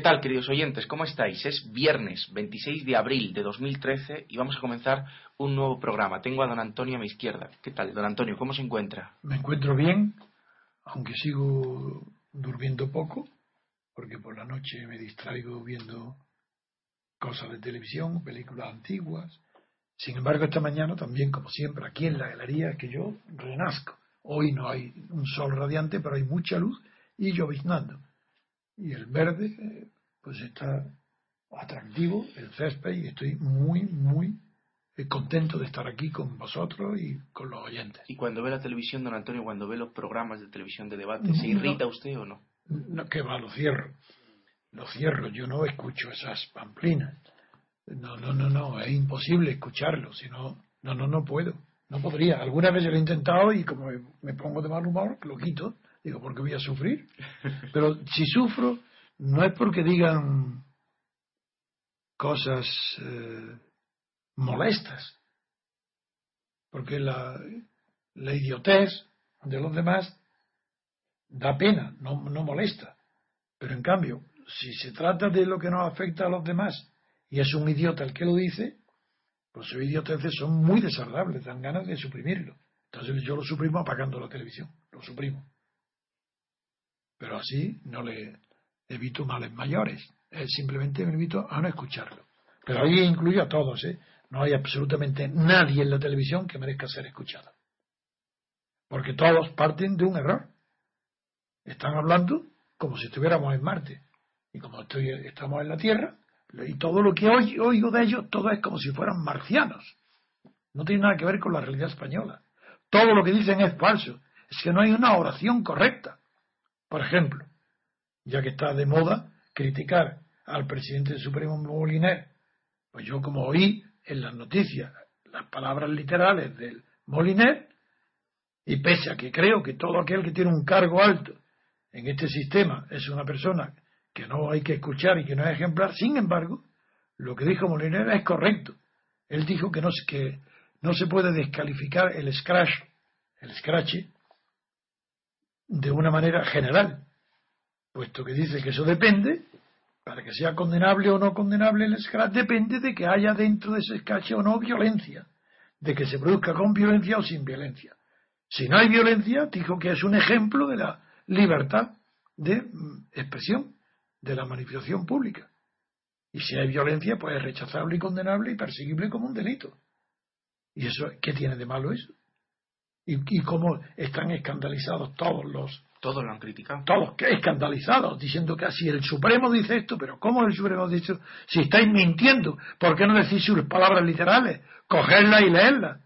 ¿Qué tal, queridos oyentes? ¿Cómo estáis? Es viernes 26 de abril de 2013 y vamos a comenzar un nuevo programa. Tengo a don Antonio a mi izquierda. ¿Qué tal, don Antonio? ¿Cómo se encuentra? Me encuentro bien, aunque sigo durmiendo poco, porque por la noche me distraigo viendo cosas de televisión, películas antiguas. Sin embargo, esta mañana también, como siempre, aquí en la galería, que yo renazco. Hoy no hay un sol radiante, pero hay mucha luz y lloviznando y el verde pues está atractivo, el césped, y estoy muy, muy eh, contento de estar aquí con vosotros y con los oyentes. Y cuando ve la televisión, don Antonio, cuando ve los programas de televisión de debate, ¿se irrita usted o no? No, que va, lo cierro. Lo cierro, yo no escucho esas pamplinas. No, no, no, no, es imposible escucharlo, si no, no, no, no puedo. No podría. Alguna vez lo he intentado y como me pongo de mal humor, lo quito Digo, ¿por qué voy a sufrir? Pero si sufro, no es porque digan cosas eh, molestas, porque la, la idiotez de los demás da pena, no, no molesta. Pero en cambio, si se trata de lo que nos afecta a los demás y es un idiota el que lo dice, pues sus idioteces son muy desagradables, dan ganas de suprimirlo. Entonces yo lo suprimo apagando la televisión, lo suprimo. Pero así no le evito males mayores. simplemente me invito a no escucharlo. Pero ahí incluyo a todos, ¿eh? No hay absolutamente nadie en la televisión que merezca ser escuchado. Porque todos parten de un error. Están hablando como si estuviéramos en Marte. Y como estoy, estamos en la Tierra, y todo lo que oigo de ellos, todo es como si fueran marcianos. No tiene nada que ver con la realidad española. Todo lo que dicen es falso. Es que no hay una oración correcta. Por ejemplo, ya que está de moda criticar al presidente Supremo Moliner, pues yo como oí en las noticias las palabras literales del Moliner, y pese a que creo que todo aquel que tiene un cargo alto en este sistema es una persona que no hay que escuchar y que no es ejemplar, sin embargo, lo que dijo Moliner es correcto. Él dijo que no, que no se puede descalificar el scratch, el scratch de una manera general. puesto que dice que eso depende, para que sea condenable o no condenable el scratch, depende de que haya dentro de ese scratch o no violencia, de que se produzca con violencia o sin violencia. Si no hay violencia, dijo que es un ejemplo de la libertad de mm, expresión, de la manifestación pública. Y si hay violencia, pues es rechazable y condenable y perseguible como un delito. ¿Y eso qué tiene de malo eso? ¿Y, y cómo están escandalizados todos los todos lo han criticado. Todos escandalizados, diciendo que así el Supremo dice esto, pero ¿cómo el Supremo dice esto? Si estáis mintiendo, ¿por qué no decís sus palabras literales? Cogerlas y leerlas.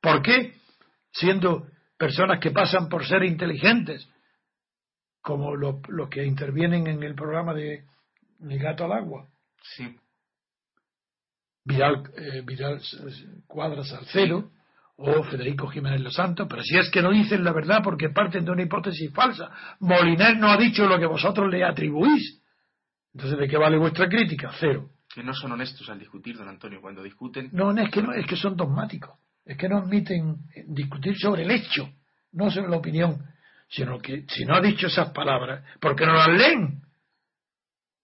¿Por qué? Siendo personas que pasan por ser inteligentes, como los que intervienen en el programa de Mi gato al agua. Sí. Vidal, eh, Vidal Cuadras Salcero o Federico Jiménez Los Santos, pero si es que no dicen la verdad porque parten de una hipótesis falsa. Moliner no ha dicho lo que vosotros le atribuís. Entonces, ¿de qué vale vuestra crítica? Cero. Que no son honestos al discutir, don Antonio, cuando discuten. No, no es que, no, es que son dogmáticos. Es que no admiten discutir sobre el hecho, no sobre la opinión, sino que si no ha dicho esas palabras, porque no las leen.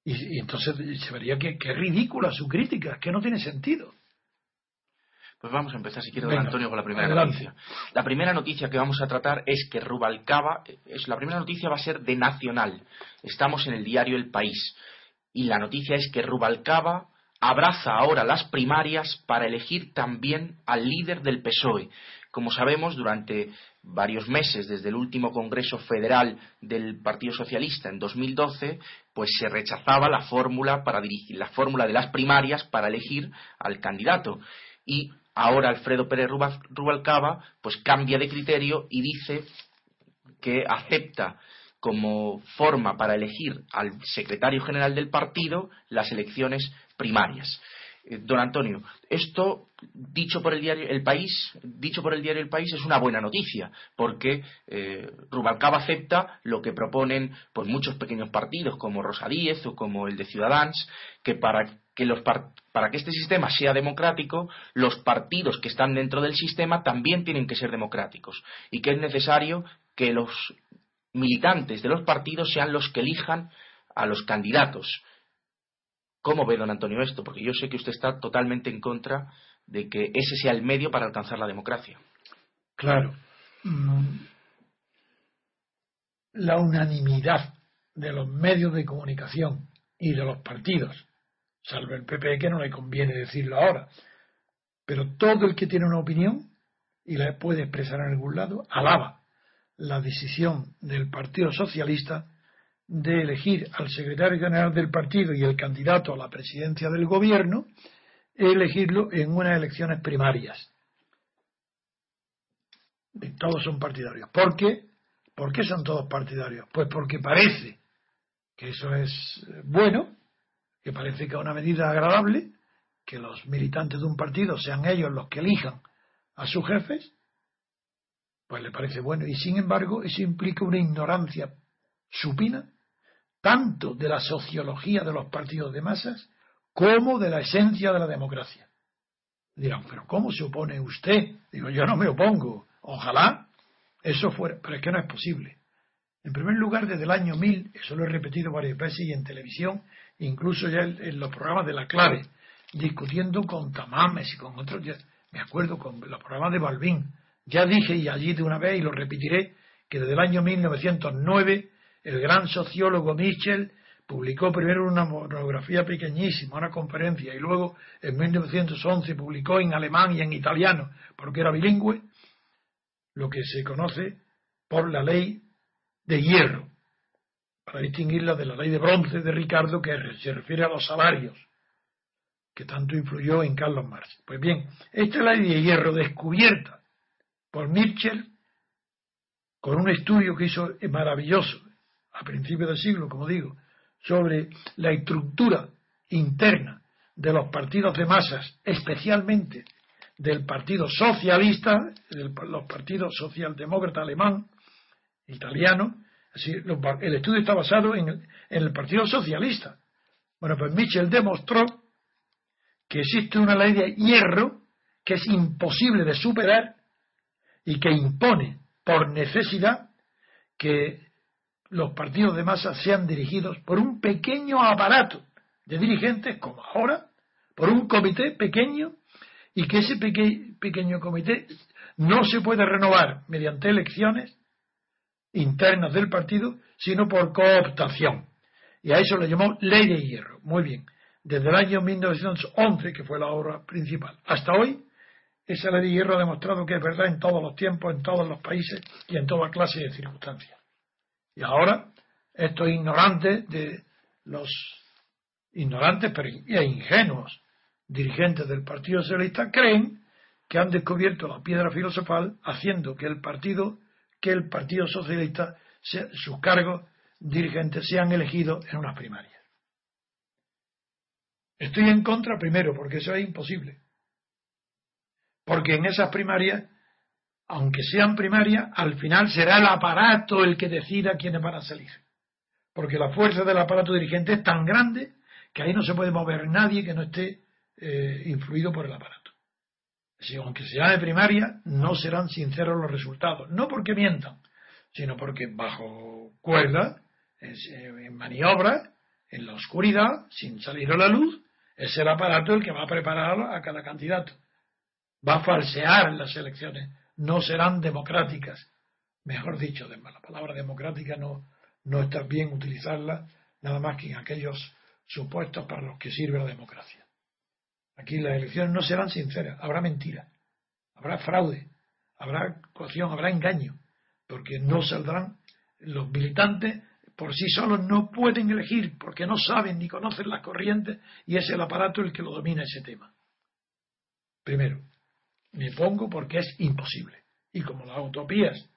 Y, entonces se vería que, que es ridícula su crítica, que no tiene sentido. Pues vamos a empezar, si quiere, don Antonio, con la primera noticia. La primera noticia que vamos a tratar es que Rubalcaba, es, la primera noticia va a ser de Nacional. Estamos en el diario El País. Y la noticia es que Rubalcaba abraza ahora las primarias para elegir también al líder del PSOE. Como sabemos, durante varios meses, desde el último Congreso Federal del Partido Socialista en 2012, pues se rechazaba la fórmula para dirigir, la fórmula de las primarias para elegir al candidato. Y Ahora Alfredo Pérez Rubalcaba pues cambia de criterio y dice que acepta como forma para elegir al secretario general del partido las elecciones primarias. Eh, don Antonio, esto dicho por el diario El País, dicho por el diario El País es una buena noticia, porque eh, Rubalcaba acepta lo que proponen pues muchos pequeños partidos como Rosa Díez o como el de Ciudadanos, que para que los para que este sistema sea democrático, los partidos que están dentro del sistema también tienen que ser democráticos y que es necesario que los militantes de los partidos sean los que elijan a los candidatos ¿Cómo ve don Antonio esto? Porque yo sé que usted está totalmente en contra de que ese sea el medio para alcanzar la democracia. Claro. La unanimidad de los medios de comunicación y de los partidos, salvo el PP que no le conviene decirlo ahora, pero todo el que tiene una opinión y la puede expresar en algún lado, alaba la decisión del Partido Socialista de elegir al secretario general del partido y el candidato a la presidencia del gobierno, elegirlo en unas elecciones primarias. todos son partidarios. ¿Por qué? ¿Por qué son todos partidarios? Pues porque parece que eso es bueno, que parece que es una medida agradable, que los militantes de un partido sean ellos los que elijan a sus jefes, pues le parece bueno. Y sin embargo, eso implica una ignorancia supina tanto de la sociología de los partidos de masas como de la esencia de la democracia. Dirán, pero ¿cómo se opone usted? Digo, yo no me opongo. Ojalá eso fuera, pero es que no es posible. En primer lugar, desde el año 1000, eso lo he repetido varias veces y en televisión, incluso ya en, los programas de la clave, discutiendo con Tamames y con otros, me acuerdo con los programas de Balbín, ya dije y allí de una vez y lo repetiré, que desde el año 1909 el gran sociólogo Michel publicó primero una monografía pequeñísima, una conferencia, y luego en 1911 publicó en alemán y en italiano, porque era bilingüe, lo que se conoce por la ley de hierro, para distinguirla de la ley de bronce de Ricardo, que se refiere a los salarios, que tanto influyó en Carlos Marx. Pues bien, esta ley de hierro descubierta por Mitchell, con un estudio que hizo maravilloso a principios del siglo, como digo, sobre la estructura interna de los partidos de masas, especialmente del Partido Socialista, de los partidos socialdemócrata alemán, italiano, así, el estudio está basado en el, en el Partido Socialista. Bueno, pues Mitchell demostró que existe una ley de hierro que es imposible de superar y que impone por necesidad que los partidos de masa sean dirigidos por un pequeño aparato de dirigentes, como ahora, por un comité pequeño, y que ese pequeño comité no se puede renovar mediante elecciones internas del partido, sino por cooptación. Y a eso le llamó ley de hierro. Muy bien. Desde el año 1911, que fue la obra principal, hasta hoy, esa ley de hierro ha demostrado que es verdad en todos los tiempos, en todos los países y en toda clase de circunstancias. Y ahora, estos ignorantes de los ignorantes pero e ingenuos dirigentes del Partido Socialista creen que han descubierto la piedra filosofal haciendo que el partido que el Partido Socialista sus cargos dirigentes sean elegidos en unas primarias. Estoy en contra primero porque eso es imposible. Porque en esas primarias, aunque sean primarias, al final será el aparato el que decida quiénes van a salir. Porque la fuerza del aparato dirigente es tan grande que ahí no se puede mover nadie que no esté eh, influido por el aparato. Si, aunque sea de primaria, no serán sinceros los resultados. No porque mientan, sino porque bajo cuerda, en, en maniobra, en la oscuridad, sin salir a la luz, es el aparato el que va a preparar a cada candidato. Va a falsear las elecciones. No serán democráticas. Mejor dicho, la palabra democrática no, no está bien utilizarla nada más que en aquellos supuestos para los que sirve la democracia. Aquí las elecciones no serán sinceras, habrá mentira, habrá fraude, habrá coacción, habrá engaño, porque no saldrán los militantes por sí solos no pueden elegir porque no saben ni conocen las corrientes y es el aparato el que lo domina ese tema. Primero, me pongo porque es imposible. Y como las utopías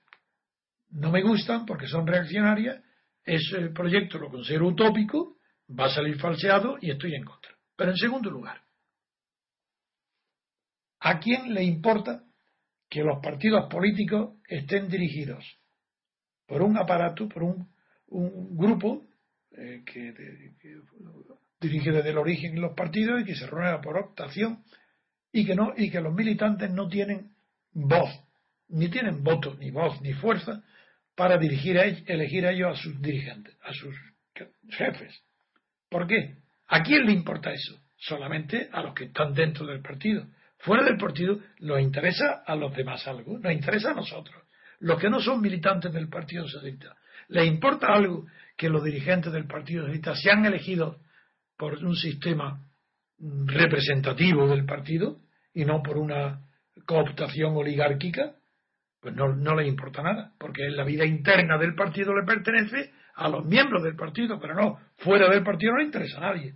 no me gustan porque son reaccionarias, ese proyecto lo considero utópico va a salir falseado y estoy en contra. Pero en segundo lugar, ¿a quién le importa que los partidos políticos estén dirigidos por un aparato, por un, grupo eh, que, dirige desde el origen los partidos y que se renueva por optación y que no y que los militantes no tienen voz, ni tienen voto, ni voz, ni fuerza para dirigir a elegir a ellos a sus dirigentes, a sus jefes. ¿Por qué? ¿A quién le importa eso? Solamente a los que están dentro del partido. Fuera del partido nos interesa a los demás algo, nos interesa a nosotros. Los que no son militantes del Partido Socialista, ¿les importa algo que los dirigentes del Partido Socialista sean elegidos por un sistema representativo del partido y no por una cooptación oligárquica? Pues no, no les importa nada, porque la vida interna del partido le pertenece a los miembros del partido, pero no, fuera del partido no le interesa a nadie.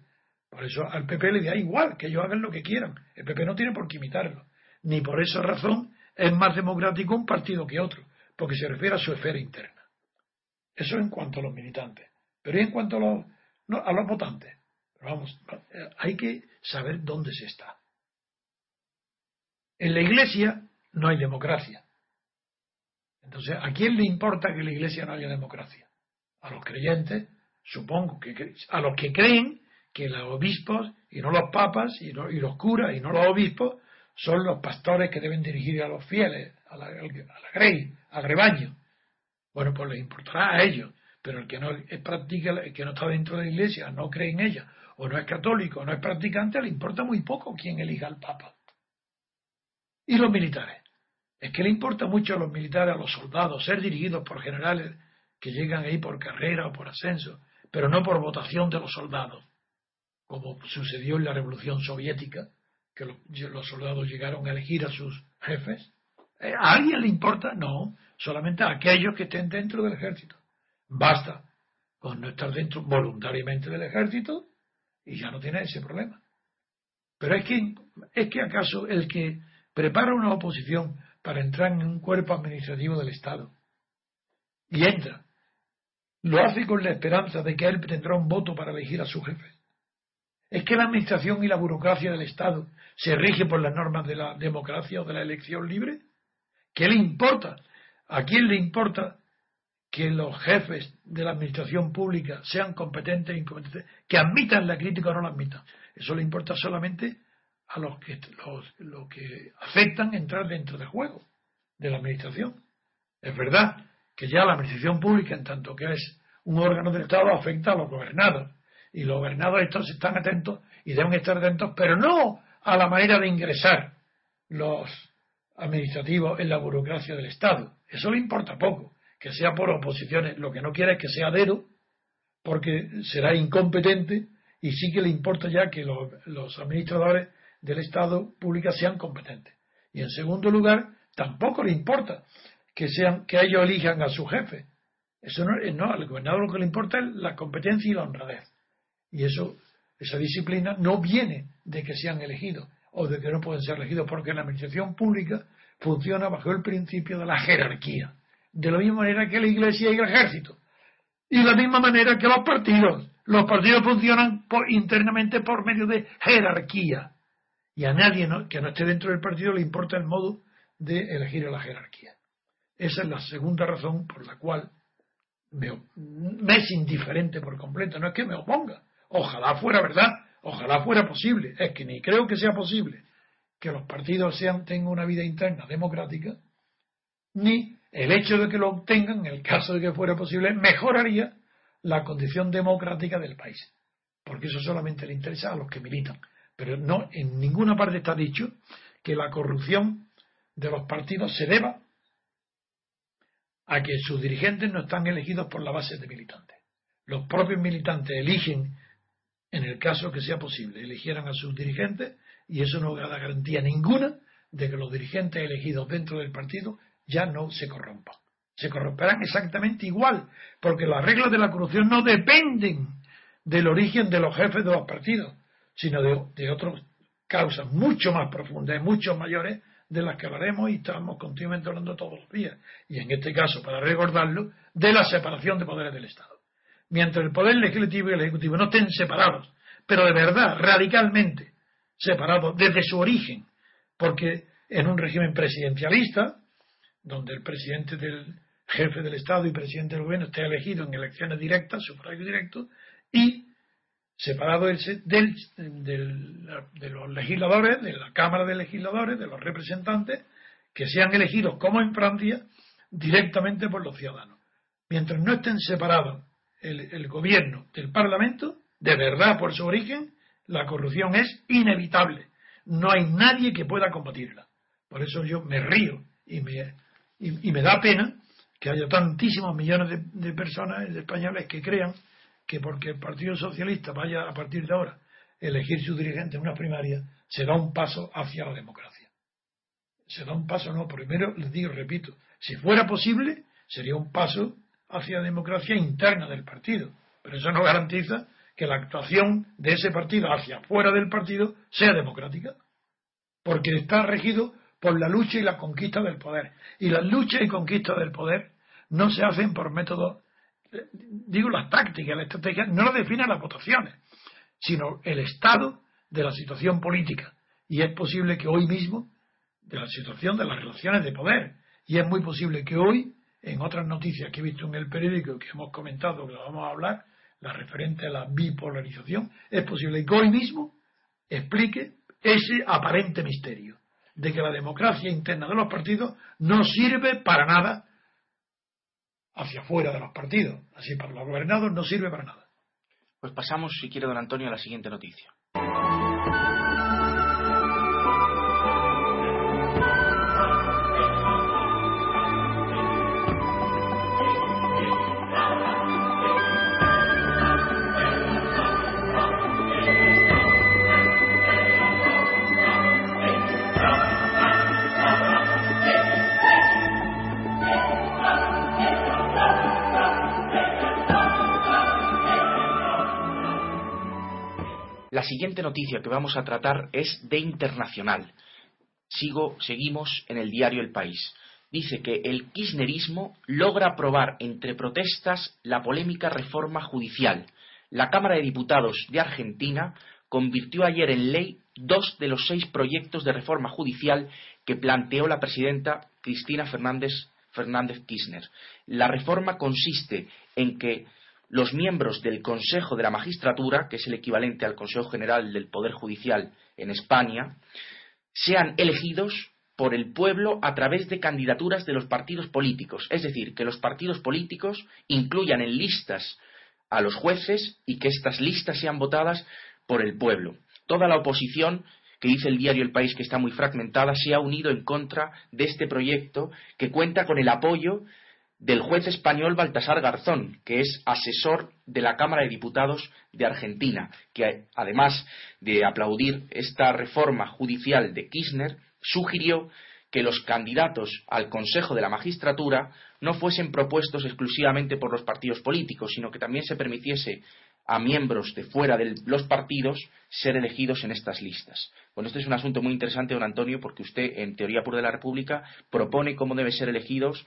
Por eso al PP le da igual que ellos hagan lo que quieran. El PP no tiene por qué imitarlo. Ni por esa razón es más democrático un partido que otro, porque se refiere a su esfera interna. Eso en cuanto a los militantes. Pero en cuanto a los, a los votantes, vamos, hay que saber dónde se está. En la iglesia no hay democracia. Entonces, ¿a quién le importa que en la iglesia no haya democracia? a los creyentes, supongo que a los que creen que los obispos y no los papas y, los curas y no los obispos son los pastores que deben dirigir a los fieles, a la, grey, al rebaño. Bueno, pues les importará a ellos, pero el que no es practica, el que no está dentro de la iglesia, no cree en ella, o no es católico, no es practicante, le importa muy poco quién elija al papa. Y los militares. Es que le importa mucho a los militares, a los soldados, ser dirigidos por generales que llegan ahí por carrera o por ascenso, pero no por votación de los soldados, como sucedió en la Revolución Soviética, que los, soldados llegaron a elegir a sus jefes. ¿A alguien le importa? No, solamente a aquellos que estén dentro del ejército. Basta con no estar dentro voluntariamente del ejército y ya no tiene ese problema. Pero es que, es que acaso el que prepara una oposición para entrar en un cuerpo administrativo del Estado y entra lo hace con la esperanza de que él tendrá un voto para elegir a su jefe. ¿Es que la administración y la burocracia del Estado se rige por las normas de la democracia o de la elección libre? ¿Qué le importa? ¿A quién le importa que los jefes de la administración pública sean competentes e incompetentes, que admitan la crítica o no la admitan? Eso le importa solamente a los que, los que aceptan entrar dentro del juego de la administración. Es verdad que ya la administración pública, en tanto que es un órgano del Estado afecta a los gobernados. Y los gobernados estos están atentos y deben estar atentos, pero no a la manera de ingresar los administrativos en la burocracia del Estado. Eso le importa poco, que sea por oposiciones. Lo que no quiere es que sea dedo, porque será incompetente y sí que le importa ya que los, administradores del Estado público sean competentes. Y en segundo lugar, tampoco le importa que sean que ellos elijan a su jefe. Eso no al gobernador lo que le importa es la competencia y la honradez. Y eso, esa disciplina no viene de que sean elegidos o de que no pueden ser elegidos, porque la administración pública funciona bajo el principio de la jerarquía, de la misma manera que la Iglesia y el ejército, y de la misma manera que los partidos. Los partidos funcionan internamente por medio de jerarquía, y a nadie que no esté dentro del partido le importa el modo de elegir a la jerarquía. Esa es la segunda razón por la cual me, es indiferente por completo. No es que me oponga. Ojalá fuera verdad. Ojalá fuera posible. Es que ni creo que sea posible que los partidos tengan una vida interna democrática, ni el hecho de que lo obtengan, en el caso de que fuera posible, mejoraría la condición democrática del país. Porque eso solamente le interesa a los que militan. Pero no, en ninguna parte está dicho que la corrupción de los partidos se deba a que sus dirigentes no están elegidos por la base de militantes. Los propios militantes eligen, en el caso que sea posible, eligieran a sus dirigentes y eso no da garantía ninguna de que los dirigentes elegidos dentro del partido ya no se corrompan. Se corromperán exactamente igual, porque las reglas de la corrupción no dependen del origen de los jefes de los partidos, sino de, otras causas mucho más profundas y mucho mayores de las que hablaremos y estamos continuamente hablando todos los días. Y en este caso, para recordarlo, de la separación de poderes del Estado. Mientras el poder legislativo y el ejecutivo no estén separados, pero de verdad, radicalmente separados desde su origen, porque en un régimen presidencialista, donde el presidente del jefe del Estado y presidente del gobierno esté elegido en elecciones directas, sufragio directo, y separado del, de los legisladores, de la Cámara de Legisladores, de los representantes, que sean elegidos, como en Francia, directamente por los ciudadanos. Mientras no estén separados el, gobierno del Parlamento, de verdad por su origen, la corrupción es inevitable. No hay nadie que pueda combatirla. Por eso yo me río y me, y, me da pena que haya tantísimos millones de, de personas, de españoles, que crean que porque el Partido Socialista vaya a partir de ahora a elegir su dirigente en una primaria, se da un paso hacia la democracia. Se da un paso, no, primero les digo, repito, si fuera posible, sería un paso hacia democracia interna del partido, pero eso no garantiza que la actuación de ese partido hacia fuera del partido sea democrática, porque está regido por la lucha y la conquista del poder. Y la lucha y conquista del poder no se hacen por métodos digo las tácticas, la estrategia, no lo definen las votaciones, sino el estado de la situación política. Y es posible que hoy mismo, de la situación de las relaciones de poder, y es muy posible que hoy, en otras noticias que he visto en el periódico que hemos comentado, que vamos a hablar, la referente a la bipolarización, es posible que hoy mismo explique ese aparente misterio de que la democracia interna de los partidos no sirve para nada hacia afuera de los partidos. Así para los gobernados no sirve para nada. Pues pasamos, si quiere, don Antonio, a la siguiente noticia. La siguiente noticia que vamos a tratar es de internacional. Sigo, seguimos en el diario El País. Dice que el kirchnerismo logra aprobar entre protestas la polémica reforma judicial. La Cámara de Diputados de Argentina convirtió ayer en ley dos de los seis proyectos de reforma judicial que planteó la presidenta Cristina Fernández, Fernández Kirchner. La reforma consiste en que los miembros del Consejo de la Magistratura, que es el equivalente al Consejo General del Poder Judicial en España, sean elegidos por el pueblo a través de candidaturas de los partidos políticos. Es decir, que los partidos políticos incluyan en listas a los jueces y que estas listas sean votadas por el pueblo. Toda la oposición que dice el diario El País que está muy fragmentada, se ha unido en contra de este proyecto que cuenta con el apoyo del juez español Baltasar Garzón, que es asesor de la Cámara de Diputados de Argentina, que además de aplaudir esta reforma judicial de Kirchner, sugirió que los candidatos al Consejo de la Magistratura no fuesen propuestos exclusivamente por los partidos políticos, sino que también se permitiese a miembros de fuera de los partidos ser elegidos en estas listas. Bueno, este es un asunto muy interesante, don Antonio, porque usted, en Teoría Pura de la República, propone cómo deben ser elegidos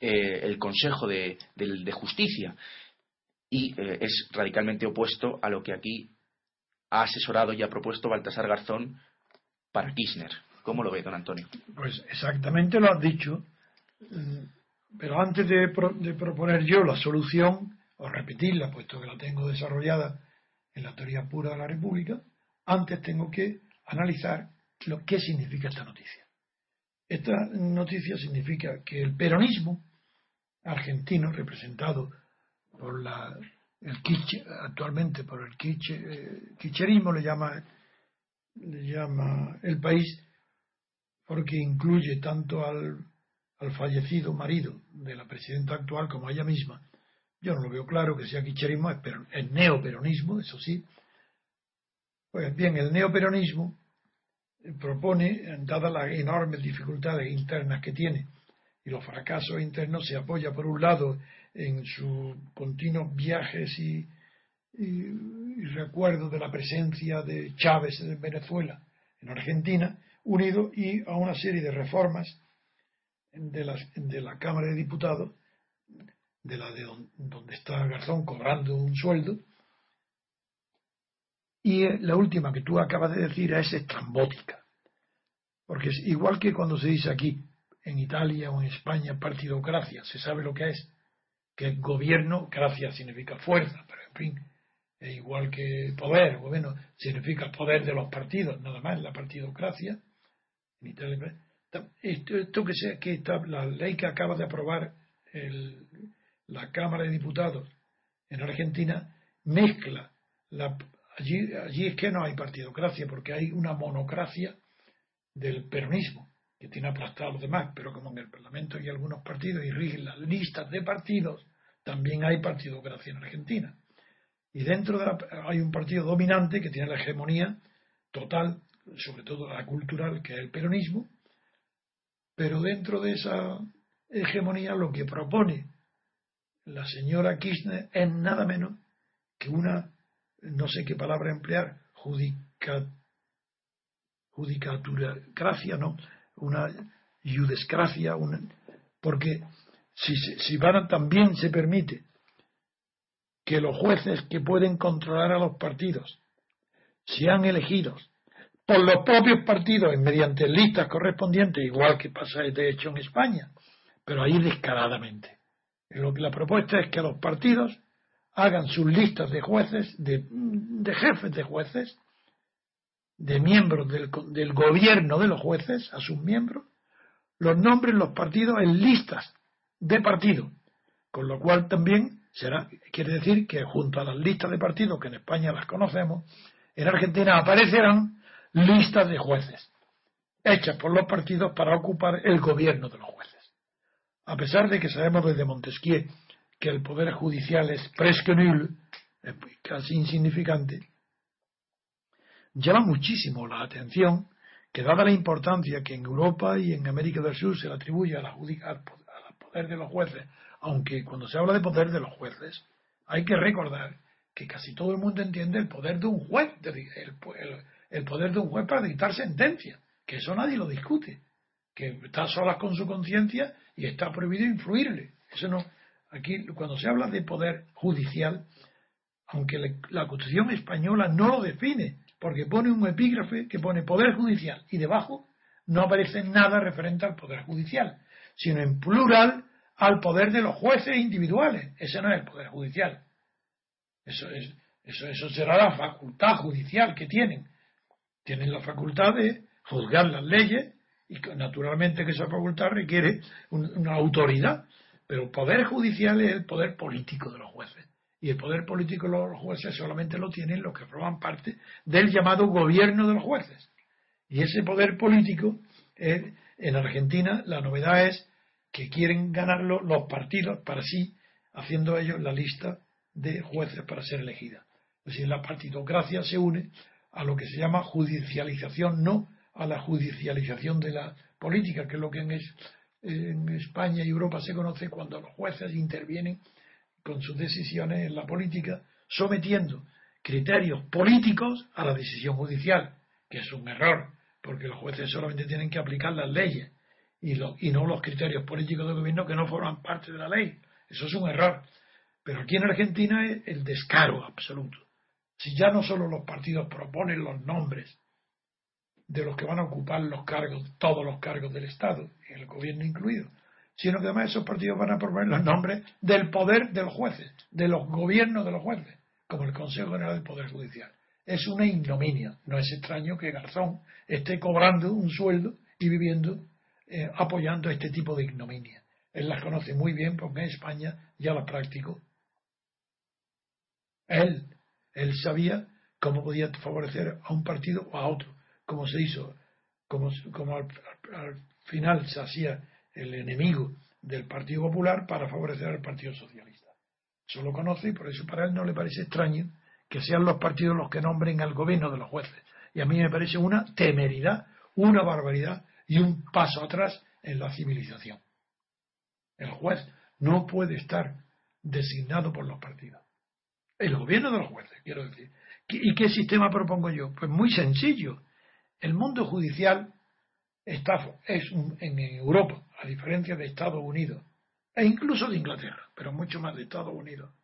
eh, el Consejo de, Justicia y eh, es radicalmente opuesto a lo que aquí ha asesorado y ha propuesto Baltasar Garzón para Kirchner. ¿Cómo lo ve, don Antonio? Pues exactamente lo has dicho, pero antes de proponer yo la solución, o repetirla, puesto que la tengo desarrollada en la teoría pura de la República, antes tengo que analizar lo que significa esta noticia. Esta noticia significa que el peronismo argentino, representado por la, el actualmente por el quicherismo, le llama, le llama el país, porque incluye tanto al, al fallecido marido de la presidenta actual como a ella misma. Yo no lo veo claro que sea quicherismo, es, neoperonismo, eso sí. Pues bien, el neoperonismo propone, dadas las enormes dificultades internas que tiene, los fracasos internos se apoya por un lado en sus continuos viajes y, recuerdos de la presencia de Chávez en Venezuela, en Argentina, unido y a una serie de reformas de, las, de la Cámara de Diputados, de la de donde está Garzón cobrando un sueldo, y la última que tú acabas de decir es estrambótica. Porque es igual que cuando se dice aquí, en Italia o en España partidocracia, se sabe lo que es, que el gobierno, gracia significa fuerza, pero en fin, es igual que poder, gobierno significa poder de los partidos, nada más, la partidocracia. En Italia, esto, que, sea, que está, la ley que acaba de aprobar el, la Cámara de Diputados en Argentina mezcla la, allí, allí es que no hay partidocracia porque hay una monocracia del peronismo que tiene aplastado a los demás, pero como en el Parlamento hay algunos partidos y rigen las listas de partidos, también hay partidocracia en Argentina. Y dentro de la, hay un partido dominante que tiene la hegemonía total, sobre todo la cultural, que es el peronismo, pero dentro de esa hegemonía lo que propone la señora Kirchner es nada menos que una, no sé qué palabra emplear, judica, judicaturacracia, ¿no? Una judescracia, una, porque si, si van, también se permite que los jueces que pueden controlar a los partidos sean elegidos por los propios partidos mediante listas correspondientes, igual que pasa de hecho en España, pero ahí descaradamente. Lo que la propuesta es que los partidos hagan sus listas de jueces, de, de jefes de jueces, de miembros del, del, gobierno de los jueces, a sus miembros, los nombren los partidos en listas de partido, con lo cual también será, quiere decir que junto a las listas de partidos que en España las conocemos, en Argentina aparecerán listas de jueces, hechas por los partidos para ocupar el gobierno de los jueces. A pesar de que sabemos desde Montesquieu que el poder judicial es presque nul, casi insignificante, llama muchísimo la atención que dada la importancia que en Europa y en América del Sur se le atribuye a la al poder de los jueces, aunque cuando se habla de poder de los jueces, hay que recordar que casi todo el mundo entiende el poder de un juez, el, poder de un juez para dictar sentencia, que eso nadie lo discute, que está solas con su conciencia y está prohibido influirle. Eso no, aquí cuando se habla de poder judicial, aunque la Constitución española no lo define, porque pone un epígrafe que pone Poder Judicial y debajo no aparece nada referente al Poder Judicial, sino en plural al poder de los jueces individuales. Ese no es el Poder Judicial. Eso, es, eso, eso será la facultad judicial que tienen. Tienen la facultad de juzgar las leyes Y naturalmente que esa facultad requiere una autoridad, pero el poder judicial es el poder político de los jueces. Y el poder político de los jueces solamente lo tienen los que forman parte del llamado gobierno de los jueces. Y ese poder político, en Argentina, la novedad es que quieren ganarlo los partidos para sí, haciendo ellos la lista de jueces para ser elegida. Es decir, la partidocracia se une a lo que se llama judicialización, no a la judicialización de la política, que es lo que en, en España y Europa se conoce cuando los jueces intervienen con sus decisiones en la política, sometiendo criterios políticos a la decisión judicial, que es un error, porque los jueces solamente tienen que aplicar las leyes y, y no los criterios políticos del gobierno que no forman parte de la ley. Eso es un error. Pero aquí en Argentina es el descaro absoluto. Si ya no solo los partidos proponen los nombres de los que van a ocupar los cargos, todos los cargos del Estado, el gobierno incluido, sino que además esos partidos van a proponer los nombres del poder de los jueces, de los gobiernos de los jueces, como el Consejo General del Poder Judicial. Es una ignominia. No es extraño que Garzón esté cobrando un sueldo y viviendo, eh, apoyando este tipo de ignominia. Él las conoce muy bien porque en España ya las practicó. Él, él sabía cómo podía favorecer a un partido o a otro como se hizo, como, como al, final se hacía el enemigo del Partido Popular para favorecer al Partido Socialista. Eso lo conoce y por eso para él no le parece extraño que sean los partidos los que nombren al gobierno de los jueces. Y a mí me parece una temeridad, una barbaridad y un paso atrás en la civilización. El juez no puede estar designado por los partidos. El gobierno de los jueces, quiero decir. ¿Y qué sistema propongo yo? Pues muy sencillo. El mundo judicial está, es en Europa, a diferencia de Estados Unidos, e incluso de Inglaterra, pero mucho más de Estados Unidos.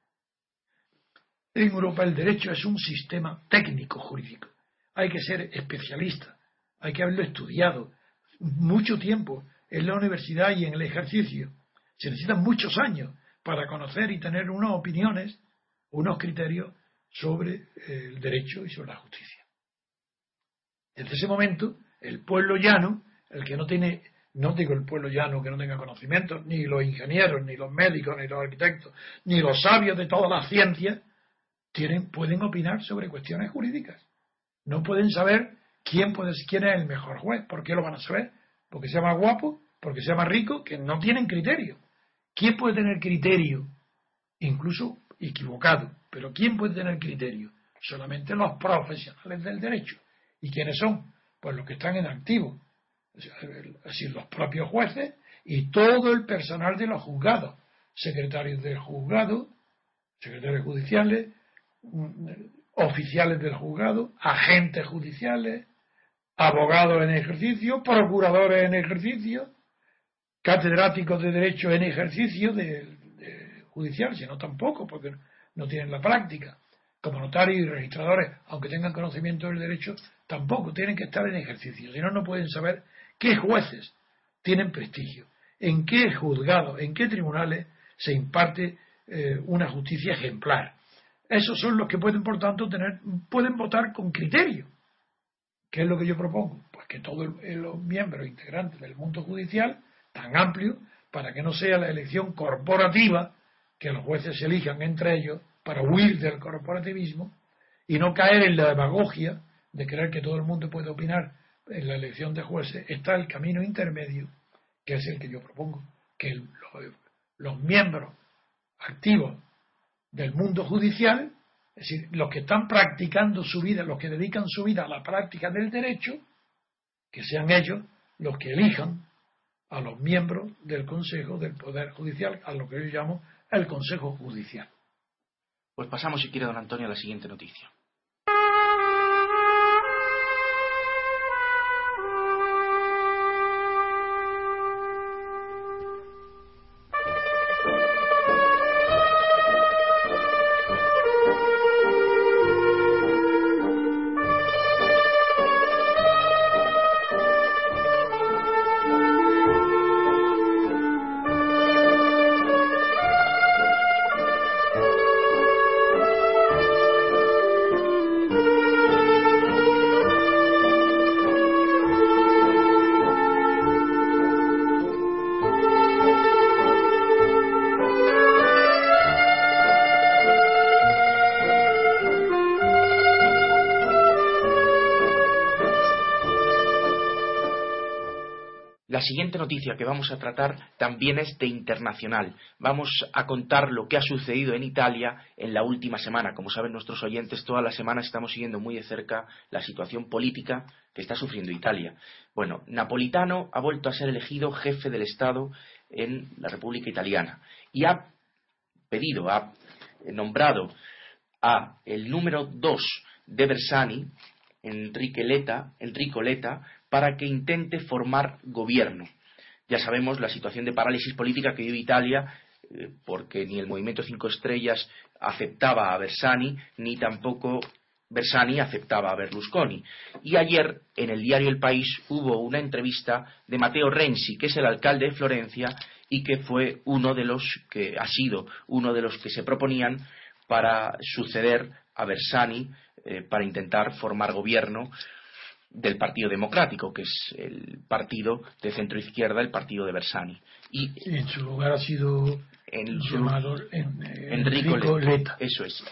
En Europa el derecho es un sistema técnico jurídico. Hay que ser especialista, hay que haberlo estudiado mucho tiempo en la universidad y en el ejercicio. Se necesitan muchos años para conocer y tener unas opiniones, unos criterios sobre el derecho y sobre la justicia. Desde ese momento, el pueblo llano, el que no tiene, no digo el pueblo llano que no tenga conocimiento, ni los ingenieros, ni los médicos, ni los arquitectos, ni los sabios de todas las ciencias, tienen, pueden opinar sobre cuestiones jurídicas. No pueden saber quién, puede, quién es el mejor juez. ¿Por qué lo van a saber? Porque sea más guapo, porque sea más rico, que no tienen criterio. ¿Quién puede tener criterio? Incluso equivocado. Pero ¿quién puede tener criterio? Solamente los profesionales del derecho. ¿Y quiénes son? Pues los que están en activo, decir, los propios jueces y todo el personal de los juzgados, secretarios del juzgado, secretarios judiciales, mm, oficiales del juzgado, agentes judiciales, abogados en ejercicio, procuradores en ejercicio, catedráticos de derecho en ejercicio de, judicial, si no tampoco, porque no tienen la práctica, como notarios y registradores, aunque tengan conocimiento del derecho, tampoco tienen que estar en ejercicio, si no, no pueden saber qué jueces tienen prestigio, en qué juzgados, en qué tribunales se imparte eh, una justicia ejemplar. Esos son los que pueden, por tanto, tener, pueden votar con criterio. ¿Qué es lo que yo propongo? Pues que todos los miembros integrantes del mundo judicial, tan amplio, para que no sea la elección corporativa, que los jueces se elijan entre ellos para huir del corporativismo y no caer en la demagogia de creer que todo el mundo puede opinar en la elección de jueces, está el camino intermedio, que es el que yo propongo, que los, miembros activos del mundo judicial, es decir, los que están practicando su vida, los que dedican su vida a la práctica del derecho, que sean ellos los que elijan a los miembros del Consejo del Poder Judicial, a lo que yo llamo el Consejo Judicial. Pues pasamos, si quiere, don Antonio, a la siguiente noticia. Noticia que vamos a tratar también es de internacional. Vamos a contar lo que ha sucedido en Italia en la última semana. Como saben nuestros oyentes, toda la semana estamos siguiendo muy de cerca la situación política que está sufriendo Italia. Bueno, Napolitano ha vuelto a ser elegido jefe del Estado en la República Italiana y ha pedido, ha nombrado a el número dos de Bersani, Enrique Leta, Enrico Leta, para que intente formar gobierno. Ya sabemos la situación de parálisis política que vive Italia, eh, porque ni el movimiento Cinco Estrellas aceptaba a Bersani, ni tampoco Bersani aceptaba a Berlusconi. Y ayer, en el diario El País, hubo una entrevista de Matteo Renzi, que es el alcalde de Florencia y que fue uno de los que ha sido uno de los que se proponían para suceder a Bersani eh, para intentar formar gobierno del Partido Democrático, que es el partido de centro izquierda, el partido de Bersani. Y en su lugar ha sido en llamado Enrico, Letta. Eso es.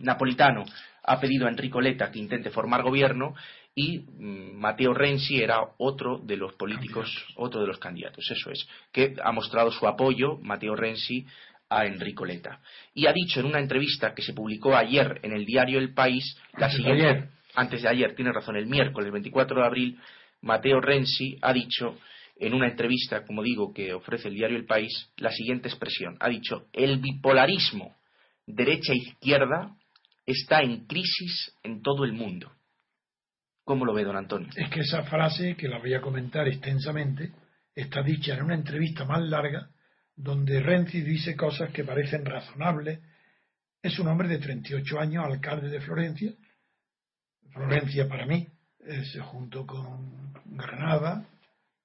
Napolitano ha pedido a Enrico Letta que intente formar gobierno y mm, Matteo Renzi era otro de los políticos, otro de los candidatos. Eso es. Que ha mostrado su apoyo, Matteo Renzi, a Enrico Letta. Y ha dicho en una entrevista que se publicó ayer en el diario El País la siguiente antes de ayer, tiene razón, el miércoles 24 de abril, Mateo Renzi ha dicho en una entrevista, como digo, que ofrece el diario El País, la siguiente expresión. Ha dicho, el bipolarismo derecha-izquierda está en crisis en todo el mundo. ¿Cómo lo ve, don Antonio? Es que esa frase, que la voy a comentar extensamente, está dicha en una entrevista más larga, donde Renzi dice cosas que parecen razonables. Es un hombre de 38 años, alcalde de Florencia, Florencia para mí es junto con Granada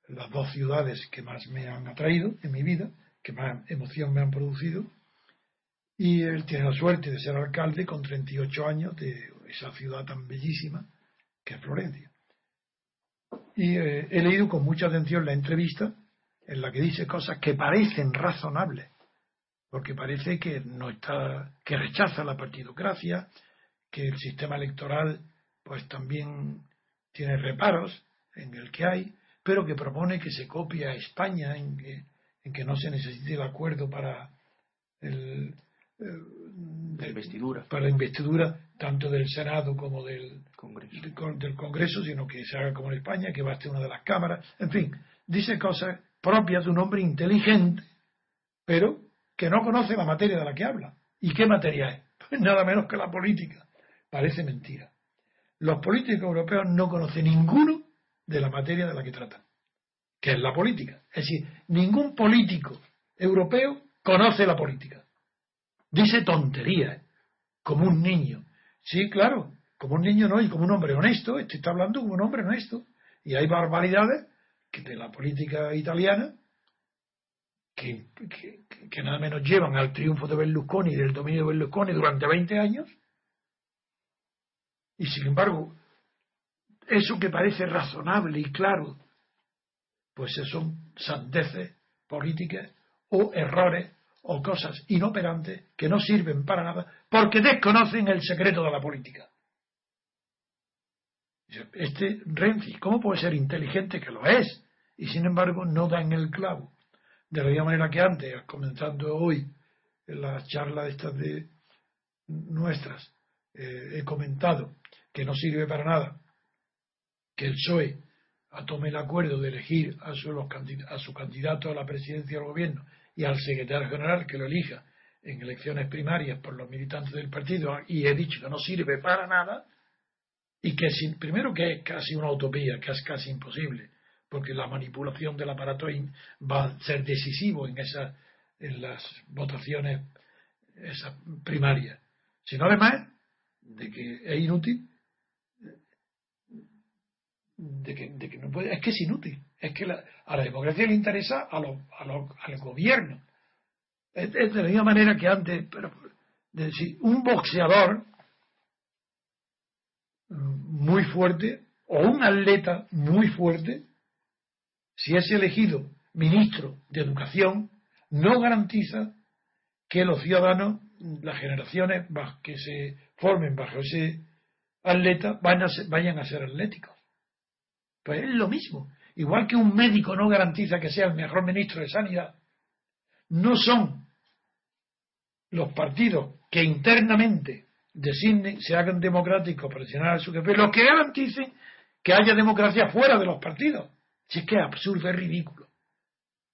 las dos ciudades que más me han atraído en mi vida, que más emoción me han producido. Y él tiene la suerte de ser alcalde con 38 años de esa ciudad tan bellísima que es Florencia. Y eh, he leído con mucha atención la entrevista en la que dice cosas que parecen razonables, porque parece que no está, que rechaza la partidocracia, que el sistema electoral pues también tiene reparos en el que hay, pero que propone que se copie a España en que, en que no se necesite el acuerdo para el, la investidura. para la investidura tanto del Senado como del Congreso. del Congreso, sino que se haga como en España, que baste una de las cámaras. En fin, dice cosas propias de un hombre inteligente, pero que no conoce la materia de la que habla. ¿Y qué materia es? Pues nada menos que la política. Parece mentira los políticos europeos no conocen ninguno de la materia de la que tratan, que es la política. Es decir, ningún político europeo conoce la política. Dice tonterías, como un niño. Sí, claro, como un niño no, y como un hombre honesto, este está hablando como un hombre honesto. Y hay barbaridades que de la política italiana que, que nada menos llevan al triunfo de Berlusconi y del dominio de Berlusconi durante 20 años y sin embargo, eso que parece razonable y claro, pues son sandeces políticas o errores o cosas inoperantes que no sirven para nada porque desconocen el secreto de la política. Este Renzi, ¿cómo puede ser inteligente que lo es? Y sin embargo no da en el clavo. De la misma manera que antes, comenzando hoy en las charlas estas de nuestras, eh, he comentado que no sirve para nada que el PSOE tome el acuerdo de elegir a su, a su candidato a la presidencia del gobierno y al secretario general que lo elija en elecciones primarias por los militantes del partido y he dicho que no sirve para nada y que primero que es casi una utopía, que es casi imposible, porque la manipulación del aparato va a ser decisivo en esas en las votaciones esas primarias, sino además de que es inútil de que, de que no puede, es que es inútil. Es que a la democracia le interesa a los, a los, al gobierno. Es, de la misma manera que antes, pero decir, un boxeador mm, muy fuerte o un atleta muy fuerte, si es elegido ministro de educación, no garantiza que los ciudadanos, las generaciones que se formen bajo ese atleta, vayan a ser, vayan a ser atléticos. Pues es lo mismo. igual que un médico no garantiza que sea el mejor ministro de Sanidad, no son los partidos que internamente designen, se hagan democráticos para llenar a su jefe, los que garanticen que haya democracia fuera de los partidos. Si es que es absurdo, es ridículo.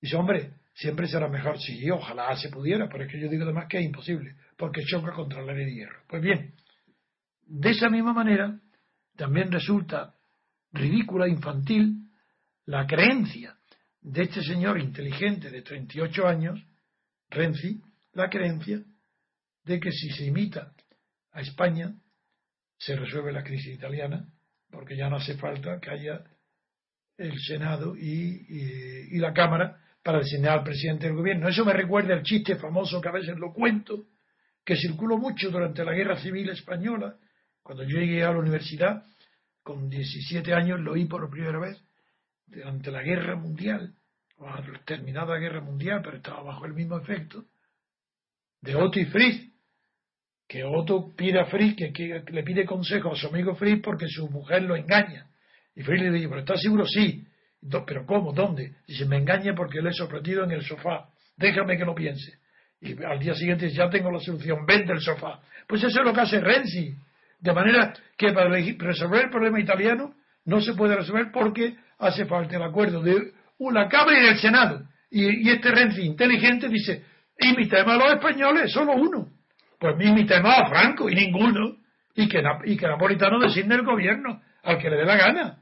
Dice, hombre, siempre será mejor. Sí, ojalá se pudiera, pero es que yo digo además que es imposible, porque choca contra la ley de hierro. Pues bien, de esa misma manera, también resulta ridícula, infantil, la creencia de este señor inteligente de 38 años, Renzi, la creencia de que si se imita a España, se resuelve la crisis italiana, porque ya no hace falta que haya el Senado y, la Cámara para designar al presidente del gobierno. Eso me recuerda el chiste famoso que a veces lo cuento, que circuló mucho durante la Guerra Civil Española. Cuando yo llegué a la universidad, con 17 años, lo oí por primera vez, durante la Guerra Mundial, o terminada la Guerra Mundial, pero estaba bajo el mismo efecto, de Otto y Fritz, que Otto pide a Fritz, que, le pide consejo a su amigo Fritz porque su mujer lo engaña. Y Fritz le dice, ¿pero estás seguro? Sí. ¿Pero cómo? ¿Dónde? Dice, me engaña porque le he sorprendido en el sofá. Déjame que lo piense. Y al día siguiente ya tengo la solución, vende el sofá. Pues eso es lo que hace Renzi. De manera que para resolver el problema italiano no se puede resolver porque hace falta el acuerdo de una Cámara y del Senado. Y, este Renzi inteligente dice, imitemos a los españoles, solo uno. Pues imitemos a Franco y ninguno. Y que, y que Napolitano designe el gobierno al que le dé la gana.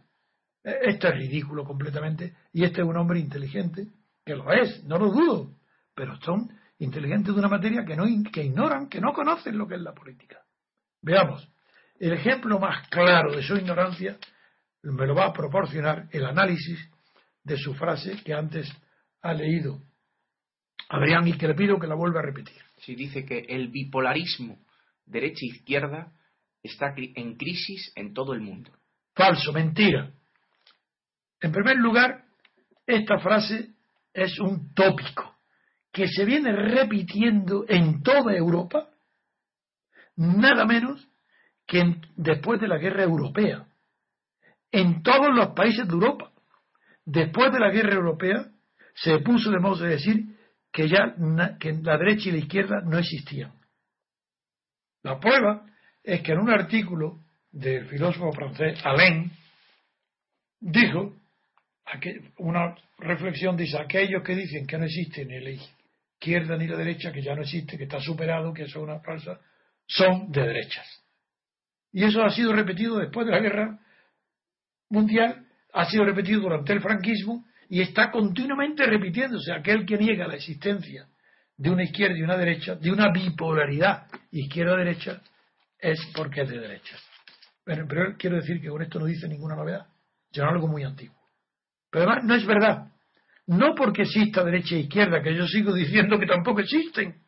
E, esto es ridículo completamente. Y este es un hombre inteligente, que lo es, no lo dudo. Pero son inteligentes de una materia que, no, que ignoran, que no conocen lo que es la política. Veamos. El ejemplo más claro de su ignorancia me lo va a proporcionar el análisis de su frase que antes ha leído Adrián y que le pido que la vuelva a repetir. Si dice que el bipolarismo derecha-izquierda está en crisis en todo el mundo. Falso, mentira. En primer lugar, esta frase es un tópico que se viene repitiendo en toda Europa, nada menos que después de la guerra europea. En todos los países de Europa, después de la guerra europea, se puso de modo de decir que ya que la derecha y la izquierda no existían. La prueba es que en un artículo del filósofo francés Alain dijo una reflexión dice aquellos que dicen que no existe ni la izquierda ni la derecha que ya no existe que está superado que eso es una falsa son de derechas y eso ha sido repetido después de la guerra mundial ha sido repetido durante el franquismo y está continuamente repitiéndose. Aquel que niega la existencia de una izquierda y una derecha, de una bipolaridad izquierda-derecha, es porque es de derecha. Pero, pero, quiero decir que con esto no dice ninguna novedad, sino algo muy antiguo. Pero además no es verdad. No porque exista derecha e izquierda, que yo sigo diciendo que tampoco existen,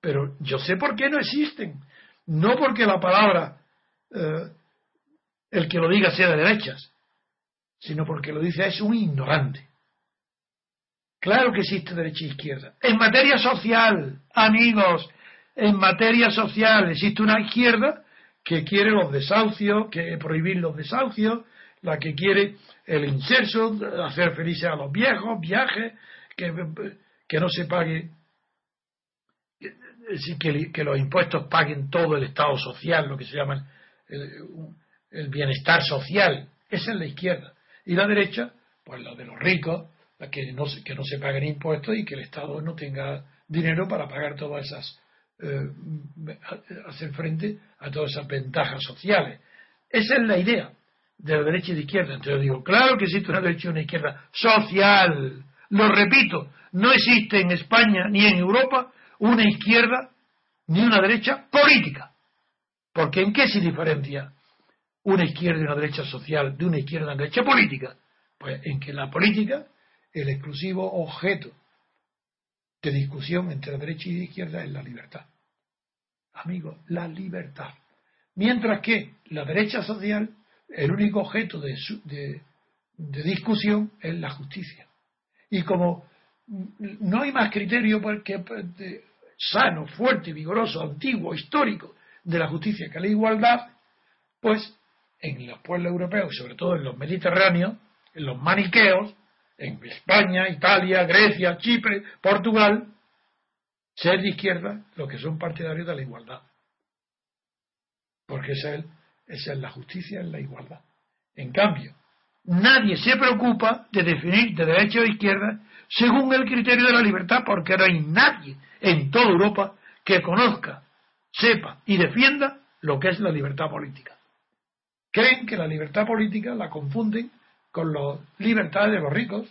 pero yo sé por qué no existen. No porque la palabra, eh, el que lo diga sea de derechas, sino porque lo dice es un ignorante. Claro que existe derecha e izquierda. En materia social, amigos, en materia social existe una izquierda que quiere los desahucios, que prohibir los desahucios, la que quiere el inserso, hacer felices a los viejos, viajes, que, que no se pague, que, que, los impuestos paguen todo el Estado social, lo que se llama el, bienestar social. Esa es la izquierda. Y la derecha, pues la de los ricos, que no, que no se paguen impuestos y que el Estado no tenga dinero para pagar todas esas, eh, hacer frente a todas esas ventajas sociales. Esa es la idea de la derecha y de la izquierda. Entonces digo, claro que existe una derecha y una izquierda social. Lo repito, no existe en España ni en Europa una izquierda ni una derecha política. Porque ¿en qué se diferencia una izquierda y una derecha social de una izquierda y una derecha política? Pues en que la política el exclusivo objeto de discusión entre la derecha y la izquierda es la libertad. Amigos, la libertad. Mientras que la derecha social, el único objeto de, de, discusión es la justicia. Y como no hay más criterio que sano, fuerte, vigoroso, antiguo, histórico de la justicia que la igualdad, pues en los pueblos europeos y sobre todo en los mediterráneos, en los maniqueos, en España, Italia, Grecia, Chipre, Portugal, ser de izquierda los que son partidarios de la igualdad. Porque esa es, esa es la justicia, es la igualdad. En cambio, nadie se preocupa de definir de derecha o izquierda según el criterio de la libertad, porque no hay nadie en toda Europa que conozca, sepa y defienda lo que es la libertad política. Creen que la libertad política la confunden con la libertad de los ricos,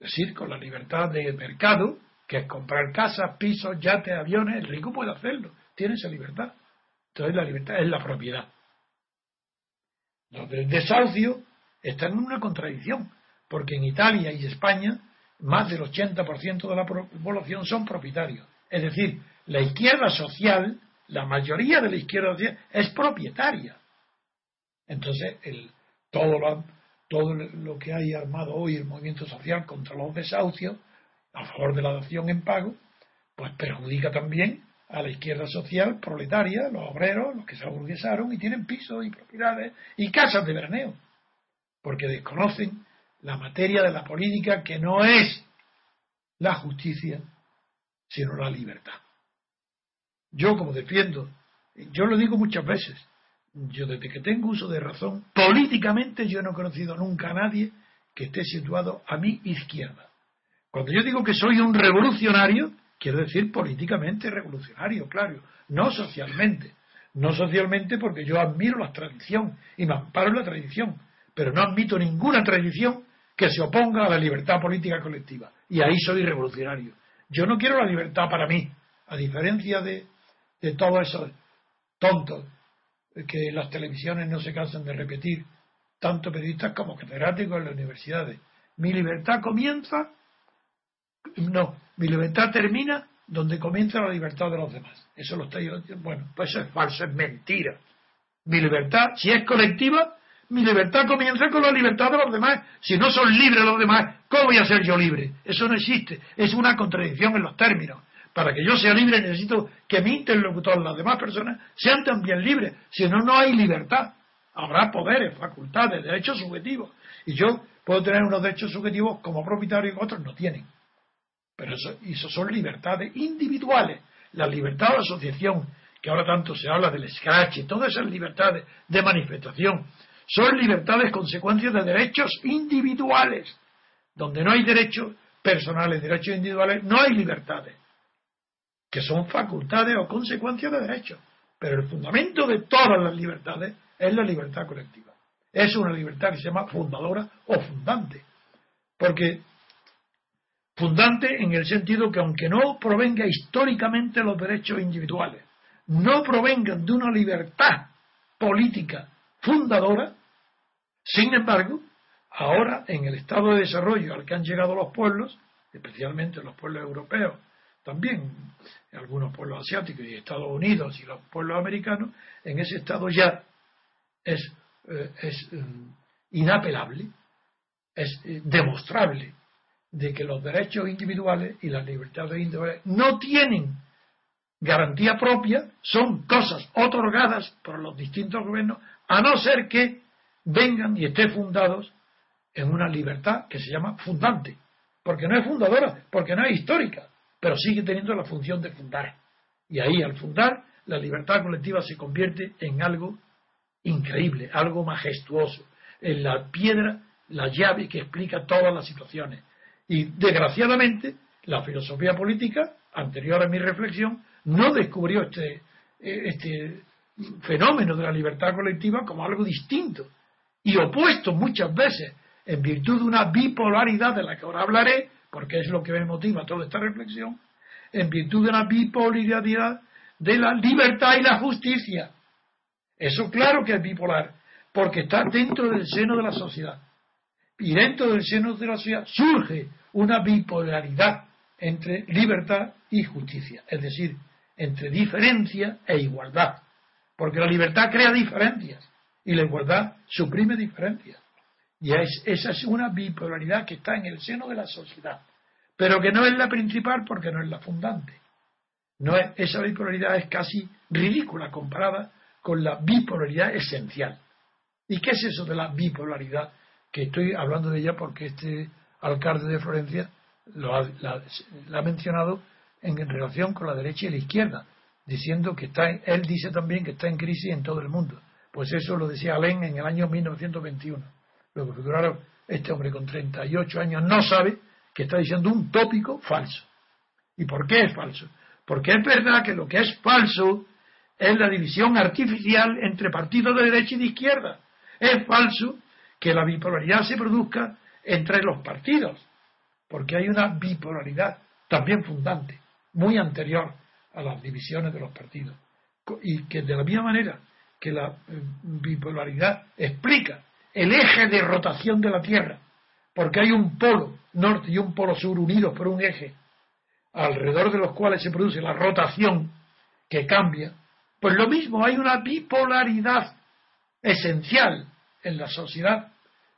es decir, con la libertad de mercado, que es comprar casas, pisos, yates, aviones, el rico puede hacerlo, tiene esa libertad. Entonces la libertad es la propiedad. Los del desahucio están en una contradicción, porque en Italia y España más del 80% de la población son propietarios. Es decir, la izquierda social, la mayoría de la izquierda social es propietaria. Entonces, el, todo, lo, todo lo que hay armado hoy el movimiento social contra los desahucios, a favor de la dación en pago, pues perjudica también a la izquierda social proletaria, los obreros, los que se aburguesaron y tienen pisos y propiedades y casas de veraneo, porque desconocen la materia de la política que no es la justicia, sino la libertad. Yo como defiendo, yo lo digo muchas veces, yo desde que tengo uso de razón, políticamente yo no he conocido nunca a nadie que esté situado a mi izquierda. Cuando yo digo que soy un revolucionario, quiero decir políticamente revolucionario, claro, no socialmente. No socialmente porque yo admiro la tradición y me amparo en la tradición, pero no admito ninguna tradición que se oponga a la libertad política colectiva. Y ahí soy revolucionario. Yo no quiero la libertad para mí, a diferencia de, de todos esos tontos que las televisiones no se cansan de repetir, tanto periodistas como catedráticos en las universidades. Mi libertad comienza, no, mi libertad termina donde comienza la libertad de los demás. Eso lo estoy, bueno, pues eso es falso, es mentira. Mi libertad, si es colectiva, mi libertad comienza con la libertad de los demás. Si no son libres los demás, ¿cómo voy a ser yo libre? Eso no existe. Es una contradicción en los términos. Para que yo sea libre necesito que mi interlocutor, las demás personas, sean también libres. Si no, no hay libertad. Habrá poderes, facultades, derechos subjetivos. Y yo puedo tener unos derechos subjetivos como propietario y otros no tienen. Pero eso, eso son libertades individuales. La libertad de asociación, que ahora tanto se habla del scratch, todas esas libertades de manifestación, son libertades consecuencias de derechos individuales. Donde no hay derechos personales, derechos individuales, no hay libertades, que son facultades o consecuencias de derechos. Pero el fundamento de todas las libertades es la libertad colectiva. Es una libertad que se llama fundadora o fundante. Porque fundante en el sentido que aunque no provenga históricamente los derechos individuales, no provengan de una libertad política fundadora, sin embargo, ahora en el estado de desarrollo al que han llegado los pueblos, especialmente los pueblos europeos, también algunos pueblos asiáticos y Estados Unidos y los pueblos americanos, en ese estado ya es, eh, mm, inapelable, es eh, demostrable de que los derechos individuales y las libertades individuales no tienen garantía propia, son cosas otorgadas por los distintos gobiernos, a no ser que vengan y estén fundados en una libertad que se llama fundante, porque no es fundadora, porque no es histórica, pero sigue teniendo la función de fundar. Y ahí, al fundar, la libertad colectiva se convierte en algo increíble, algo majestuoso, en la piedra, la llave que explica todas las situaciones. Y desgraciadamente, la filosofía política, anterior a mi reflexión, no descubrió este, este fenómeno de la libertad colectiva como algo distinto, y opuesto muchas veces en virtud de una bipolaridad de la que ahora hablaré, porque es lo que me motiva toda esta reflexión, en virtud de una bipolaridad de la libertad y la justicia. Eso claro que es bipolar, porque está dentro del seno de la sociedad. Y dentro del seno de la sociedad surge una bipolaridad entre libertad y justicia, es decir, entre diferencia e igualdad, porque la libertad crea diferencias y la igualdad suprime diferencias. Y esa es una bipolaridad que está en el seno de la sociedad, pero que no es la principal porque no es la fundante. No es, esa bipolaridad es casi ridícula comparada con la bipolaridad esencial. ¿Y qué es eso de la bipolaridad que estoy hablando de ella porque este alcalde de Florencia lo ha, la, ha mencionado en, relación con la derecha y la izquierda, diciendo que está, él dice también que está en crisis en todo el mundo. Pues eso lo decía Alain en el año 1921. Lo que figuraron, este hombre con 38 años no sabe que está diciendo un tópico falso. ¿Y por qué es falso? Porque es verdad que lo que es falso es la división artificial entre partidos de derecha y de izquierda. Es falso que la bipolaridad se produzca entre los partidos, porque hay una bipolaridad también fundante, muy anterior a las divisiones de los partidos, y que de la misma manera que la eh, bipolaridad explica el eje de rotación de la Tierra, porque hay un polo norte y un polo sur unidos por un eje, alrededor de los cuales se produce la rotación que cambia, pues lo mismo, hay una bipolaridad esencial en la sociedad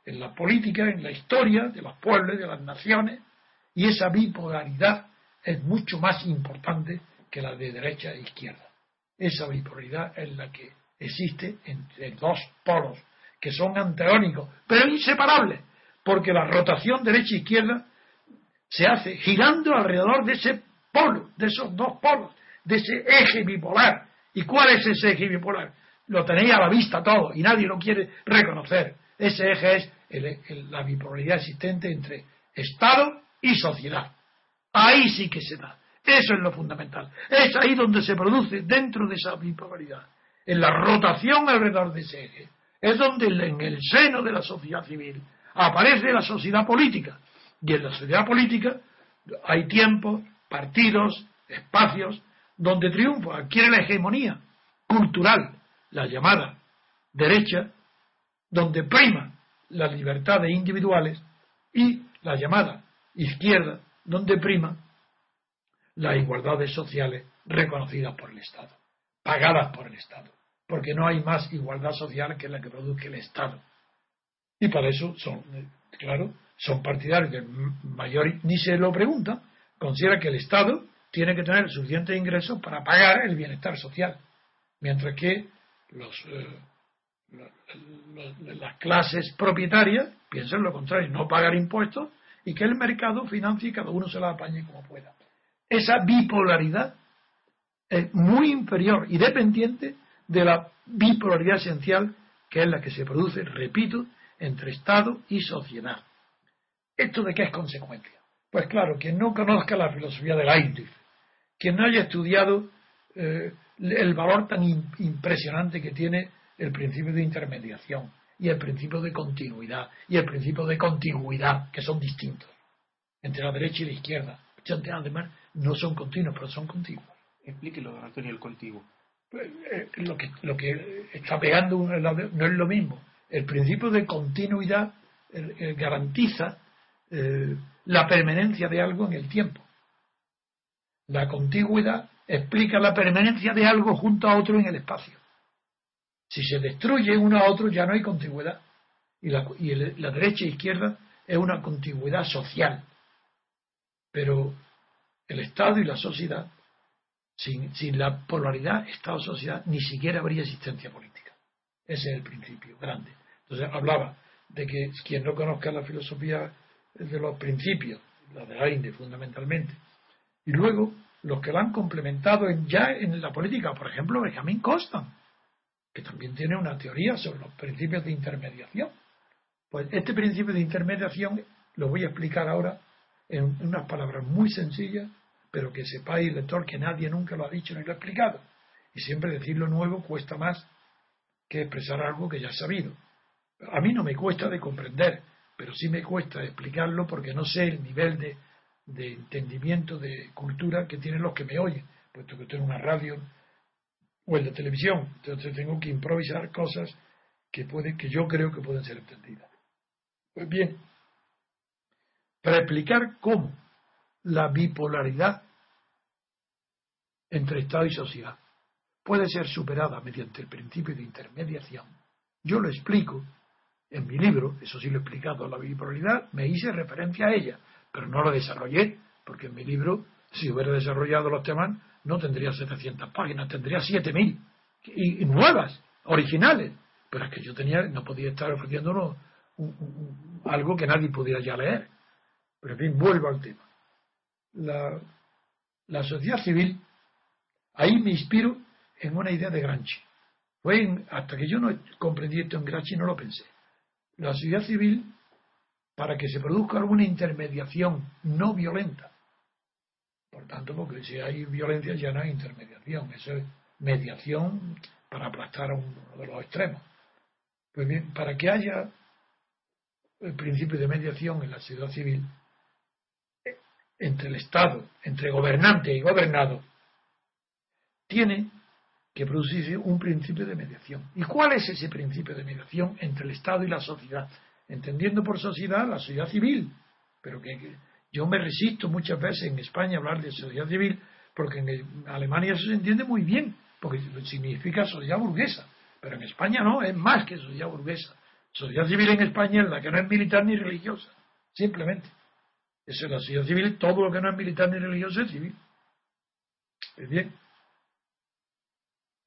en la política, en la historia de los pueblos, de las naciones, y esa bipolaridad es mucho más importante que la de derecha e izquierda. Esa bipolaridad es la que existe entre dos polos que son antagónicos, pero inseparables, porque la rotación derecha-izquierda se hace girando alrededor de ese polo, de esos dos polos, de ese eje bipolar. ¿Y cuál es ese eje bipolar? Lo tenéis a la vista todo y nadie lo quiere reconocer. Ese eje es la bipolaridad existente entre Estado y sociedad. Ahí sí que se da. Eso es lo fundamental. Es ahí donde se produce dentro de esa bipolaridad, en la rotación alrededor de ese eje. Es donde en el seno de la sociedad civil aparece la sociedad política. Y en la sociedad política hay tiempos, partidos, espacios, donde triunfa, adquiere la hegemonía cultural, la llamada derecha, donde prima las libertades individuales y la llamada izquierda, donde prima las igualdades sociales reconocidas por el Estado, pagadas por el Estado, porque no hay más igualdad social que la que produce el Estado. Y para eso son, claro, son partidarios del mayor, ni se lo pregunta, considera que el Estado tiene que tener suficientes ingresos para pagar el bienestar social, mientras que los, eh, las clases propietarias piensan lo contrario, no pagar impuestos y que el mercado financie y cada uno se la apañe como pueda. Esa bipolaridad es muy inferior y dependiente de la bipolaridad esencial que es la que se produce, repito, entre Estado y sociedad. ¿Esto de qué es consecuencia? Pues claro, quien no conozca la filosofía del Leibniz, quien no haya estudiado eh, el valor tan impresionante que tiene el principio de intermediación y el principio de continuidad y el principio de continuidad, que son distintos entre la derecha y la izquierda. Además, no son continuos, pero son contiguos. Explíquelo, Antonio, el contiguo. Lo, que, lo que está pegando no es lo mismo. El principio de continuidad garantiza eh, la permanencia de algo en el tiempo. La contigüidad explica la permanencia de algo junto a otro en el espacio. Si se destruye uno a otro ya no hay contigüidad. Y la, derecha e izquierda es una contigüidad social. Pero el Estado y la sociedad, sin, la polaridad Estado-sociedad, ni siquiera habría existencia política. Ese es el principio grande. Entonces hablaba de que quien no conozca la filosofía de los principios, la de Ainde fundamentalmente, y luego los que la han complementado ya en la política, por ejemplo, Benjamin Constant, que también tiene una teoría sobre los principios de intermediación. Pues este principio de intermediación lo voy a explicar ahora en unas palabras muy sencillas, pero que sepáis, lector, que nadie nunca lo ha dicho ni lo ha explicado. Y siempre decir lo nuevo cuesta más que expresar algo que ya he sabido. A mí no me cuesta de comprender, pero sí me cuesta explicarlo porque no sé el nivel de, de entendimiento, de cultura que tienen los que me oyen, puesto que tengo una radio o el de televisión. Entonces tengo que improvisar cosas que, pueden, que yo creo que pueden ser entendidas. Pues bien, para explicar cómo la bipolaridad entre Estado y sociedad puede ser superada mediante el principio de intermediación, yo lo explico en mi libro, eso sí lo he explicado, la bipolaridad, me hice referencia a ella, pero no lo desarrollé, porque en mi libro, si hubiera desarrollado los temas, no tendría 700 páginas, tendría 7000 y, y nuevas, originales. Pero es que yo tenía, no podía estar ofreciéndonos algo que nadie pudiera ya leer. Pero en fin, vuelvo al tema. La, sociedad civil, ahí me inspiro en una idea de Gramsci. Fue hasta que yo no comprendí esto en Gramsci no lo pensé. La sociedad civil, para que se produzca alguna intermediación no violenta, por tanto, porque si hay violencia ya no hay intermediación, eso es mediación para aplastar a uno de los extremos. Pues bien, para que haya el principio de mediación en la sociedad civil, entre el Estado, entre gobernante y gobernado, tiene que producirse un principio de mediación. ¿Y cuál es ese principio de mediación entre el Estado y la sociedad? Entendiendo por sociedad la sociedad civil, pero que, yo me resisto muchas veces en España a hablar de sociedad civil, porque en Alemania eso se entiende muy bien, porque significa sociedad burguesa, pero en España no, es más que sociedad burguesa. Sociedad civil en España es la que no es militar ni religiosa, simplemente. Eso es la sociedad civil, todo lo que no es militar ni religioso es civil. Pues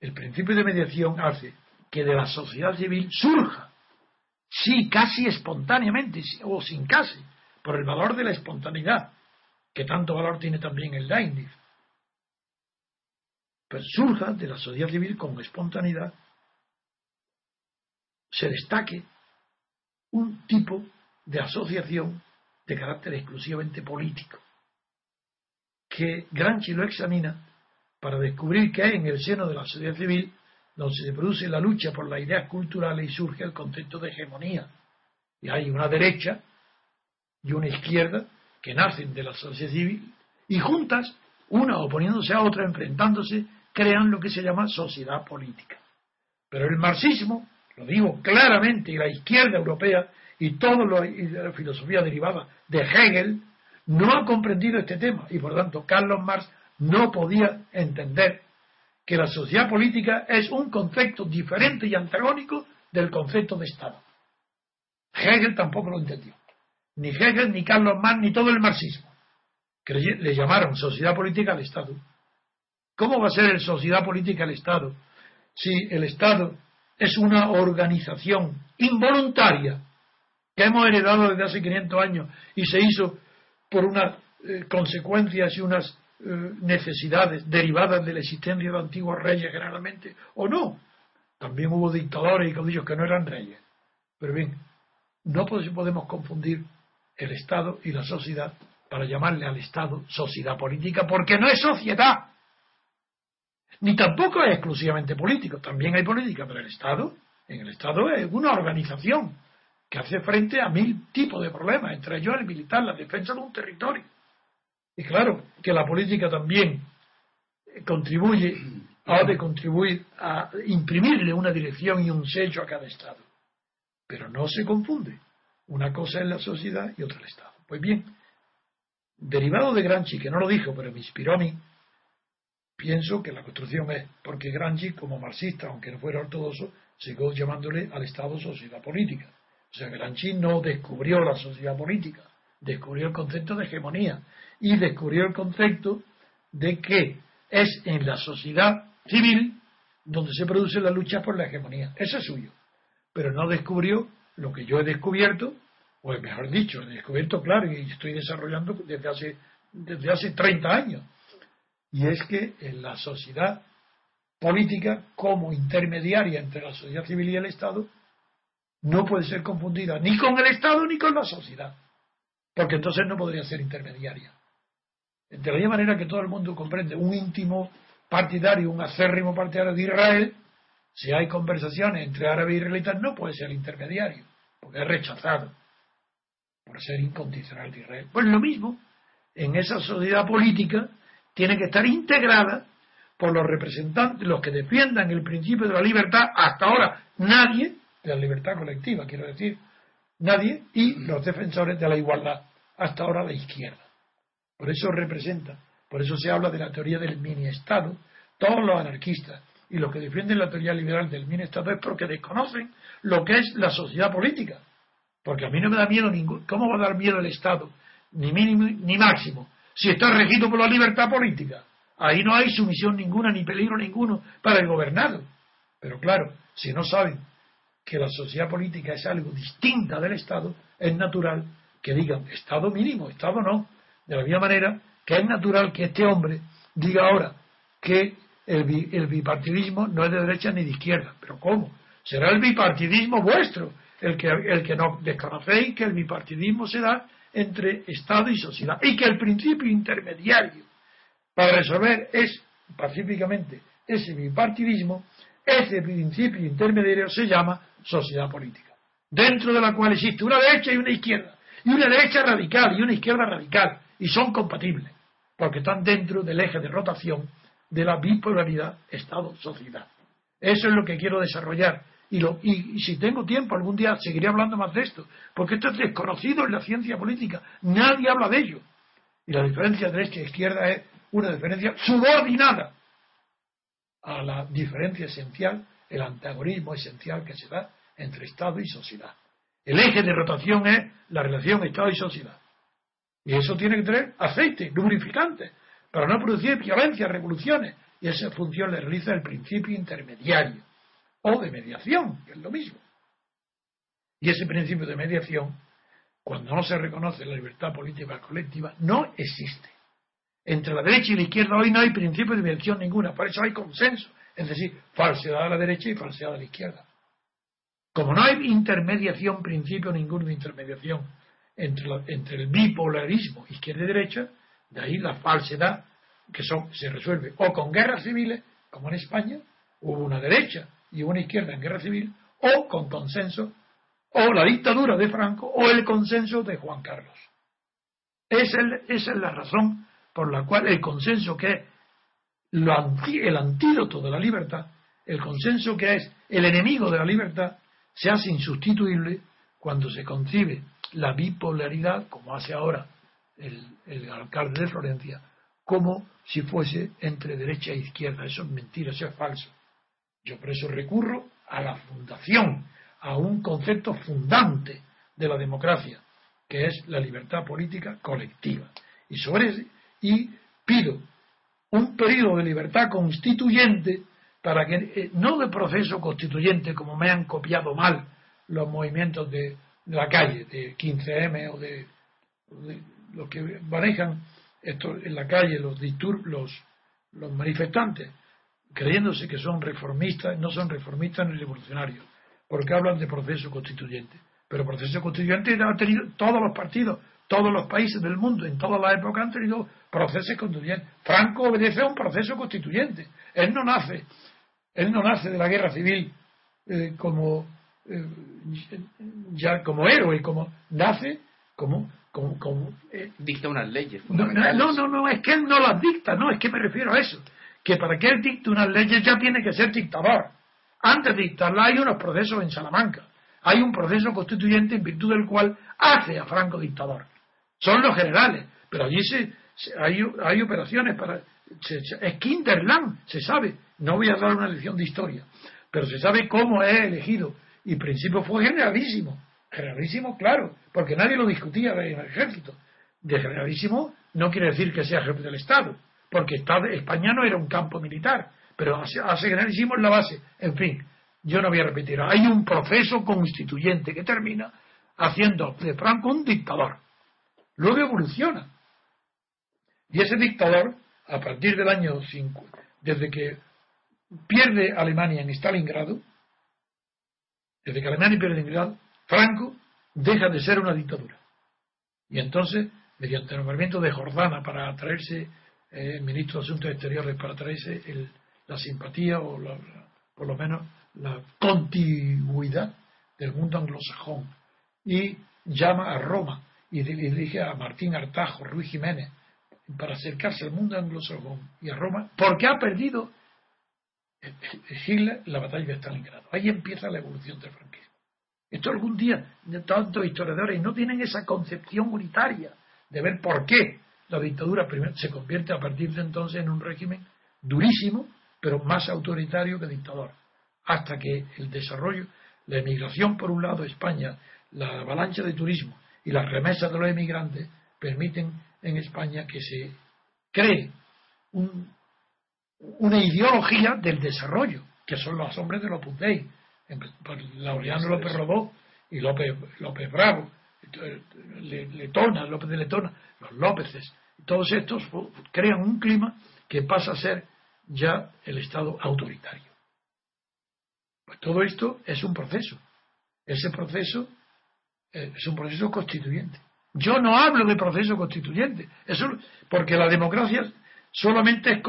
el principio de mediación hace que de la sociedad civil surja, sí, casi espontáneamente, o sin casi, por el valor de la espontaneidad, que tanto valor tiene también el Leibniz, pues surja de la sociedad civil con espontaneidad, se destaque un tipo de asociación de carácter exclusivamente político, que Gramsci lo examina para descubrir que hay en el seno de la sociedad civil donde se produce la lucha por las ideas culturales y surge el concepto de hegemonía. Y hay una derecha y una izquierda que nacen de la sociedad civil y juntas, una oponiéndose a otra, enfrentándose, crean lo que se llama sociedad política. Pero el marxismo, lo digo claramente, y la izquierda europea y toda la filosofía derivada de Hegel, no ha comprendido este tema y por tanto Carlos Marx no podía entender que la sociedad política es un concepto diferente y antagónico del concepto de Estado. Hegel tampoco lo entendió. Ni Hegel, ni Carlos Marx, ni todo el marxismo. Le llamaron sociedad política al Estado. ¿Cómo va a ser el sociedad política al Estado si el Estado es una organización involuntaria que hemos heredado desde hace 500 años y se hizo por unas eh, consecuencias y unas eh, necesidades derivadas de la existencia de antiguos reyes generalmente, o no. También hubo dictadores y caudillos que no eran reyes. Pero bien, no podemos confundir el Estado y la sociedad para llamarle al Estado sociedad política, porque no es sociedad. Ni tampoco es exclusivamente político, también hay política, pero el Estado, en el Estado es una organización que hace frente a mil tipos de problemas, entre ellos el militar, la defensa de un territorio. Y claro que la política también contribuye, ha de contribuir a imprimirle una dirección y un sello a cada Estado. Pero no se confunde. Una cosa es la sociedad y otra el Estado. Pues bien, derivado de Gramsci, que no lo dijo, pero me inspiró a mí, pienso que la construcción es, porque Gramsci, como marxista, aunque no fuera ortodoxo, siguió llamándole al Estado sociedad política. O sea, Gramsci no descubrió la sociedad política, descubrió el concepto de hegemonía y descubrió el concepto de que es en la sociedad civil donde se produce la lucha por la hegemonía. Eso es suyo. Pero no descubrió lo que yo he descubierto, o mejor dicho, he descubierto, claro, y estoy desarrollando desde hace, desde hace 30 años. Y es que en la sociedad política, como intermediaria entre la sociedad civil y el Estado, no puede ser confundida ni con el Estado ni con la sociedad, porque entonces no podría ser intermediaria. De la misma manera que todo el mundo comprende un íntimo partidario, un acérrimo partidario de Israel, si hay conversaciones entre árabes y israelitas, no puede ser intermediario, porque es rechazado por ser incondicional de Israel. Pues lo mismo, en esa sociedad política tiene que estar integrada por los representantes, los que defiendan el principio de la libertad, hasta ahora nadie, de la libertad colectiva, quiero decir, nadie, y los defensores de la igualdad, hasta ahora la izquierda. Por eso representa, por eso se habla de la teoría del mini-estado. Todos los anarquistas y los que defienden la teoría liberal del mini-estado es porque desconocen lo que es la sociedad política. Porque a mí no me da miedo ningún. ¿Cómo va a dar miedo el Estado? Ni mínimo ni máximo. Si está regido por la libertad política. Ahí no hay sumisión ninguna ni peligro ninguno para el gobernado. Pero claro, si no saben que la sociedad política es algo distinta del Estado, es natural que digan Estado mínimo, Estado no. De la misma manera que es natural que este hombre diga ahora que el, bipartidismo no es de derecha ni de izquierda. ¿Pero cómo? Será el bipartidismo vuestro el que, el que no desconocéis que el bipartidismo se da entre Estado y sociedad y que el principio intermediario para resolver es pacíficamente ese bipartidismo, ese principio intermediario se llama sociedad política, dentro de la cual existe una derecha y una izquierda, y una derecha radical y una izquierda radical, y son compatibles, porque están dentro del eje de rotación de la bipolaridad Estado-sociedad. Eso es lo que quiero desarrollar. Y, lo, y, si tengo tiempo algún día seguiré hablando más de esto, porque esto es desconocido en la ciencia política. Nadie habla de ello. Y la diferencia derecha e izquierda es una diferencia subordinada a la diferencia esencial, el antagonismo esencial que se da entre Estado y sociedad. El eje de rotación es la relación Estado y sociedad. Y eso tiene que tener aceite, lubrificante, para no producir violencia, revoluciones. Y esa función le realiza el principio intermediario o de mediación, que es lo mismo. Y ese principio de mediación, cuando no se reconoce la libertad política colectiva, no existe. Entre la derecha y la izquierda hoy no hay principio de mediación ninguna, por eso hay consenso, es decir, falsedad a la derecha y falsedad a la izquierda. Como no hay intermediación, principio ninguno de intermediación entre, entre el bipolarismo izquierda y derecha, de ahí la falsedad que son, se resuelve o con guerras civiles, como en España, hubo una derecha y una izquierda en guerra civil, o con consenso, o la dictadura de Franco, o el consenso de Juan Carlos. Esa es, la razón por la cual el consenso que es el antídoto de la libertad, el consenso que es el enemigo de la libertad, se hace insustituible cuando se concibe la bipolaridad, como hace ahora el, alcalde de Florencia, como si fuese entre derecha e izquierda. Eso es mentira, eso es falso. Yo por eso recurro a la fundación, a un concepto fundante de la democracia, que es la libertad política colectiva. Y sobre y pido un periodo de libertad constituyente para que eh, no de proceso constituyente como me han copiado mal los movimientos de, la calle de 15M o de, los que manejan esto en la calle los los, los manifestantes creyéndose que son reformistas, no son reformistas ni revolucionarios, porque hablan de proceso constituyente. Pero proceso constituyente ha tenido todos los partidos, todos los países del mundo, en todas las épocas han tenido procesos constituyentes. Franco obedece a un proceso constituyente. Él no nace, él no nace de la guerra civil eh, como eh, ya como héroe, como nace como como, eh, dicta unas leyes. No, no, no, no, es que él no las dicta, no, es que me refiero a eso que para que él dicte unas leyes ya tiene que ser dictador. Antes de dictarla hay unos procesos en Salamanca. Hay un proceso constituyente en virtud del cual hace a Franco dictador. Son los generales, pero allí se, hay, operaciones para... es Kinderland, se sabe. No voy a dar una lección de historia, pero se sabe cómo es elegido. Y en principio fue generalísimo. Generalísimo, claro, porque nadie lo discutía en el ejército. De generalísimo no quiere decir que sea jefe del Estado porque España no era un campo militar, pero hace generalísimo la base. En fin, yo no voy a repetir. Hay un proceso constituyente que termina haciendo de Franco un dictador. Luego evoluciona. Y ese dictador, a partir del año 5, desde que pierde Alemania en Stalingrado, desde que Alemania pierde Stalingrado, Franco deja de ser una dictadura. Y entonces, mediante el nombramiento de Jordana para atraerse el ministro de Asuntos Exteriores para traerse la simpatía o por lo menos la continuidad del mundo anglosajón y llama a Roma y dirige a Martín Artajo, Ruiz Jiménez para acercarse al mundo anglosajón y a Roma porque ha perdido Hitler la batalla de Stalingrado. Ahí empieza la evolución del franquismo. Esto algún día tantos historiadores no tienen esa concepción unitaria de ver por qué la dictadura se convierte a partir de entonces en un régimen durísimo, pero más autoritario que dictador, hasta que el desarrollo, la emigración por un lado España, la avalancha de turismo y las remesas de los emigrantes permiten en España que se cree una ideología del desarrollo, que son los hombres de los Dei, Laureano López Robó y López, López Bravo, Letona, López de Letona, los Lópezes, todos estos crean un clima que pasa a ser ya el Estado autoritario. Pues todo esto es un proceso. Ese proceso eh, es un proceso constituyente. Yo no hablo de proceso constituyente, eso, porque la democracia solamente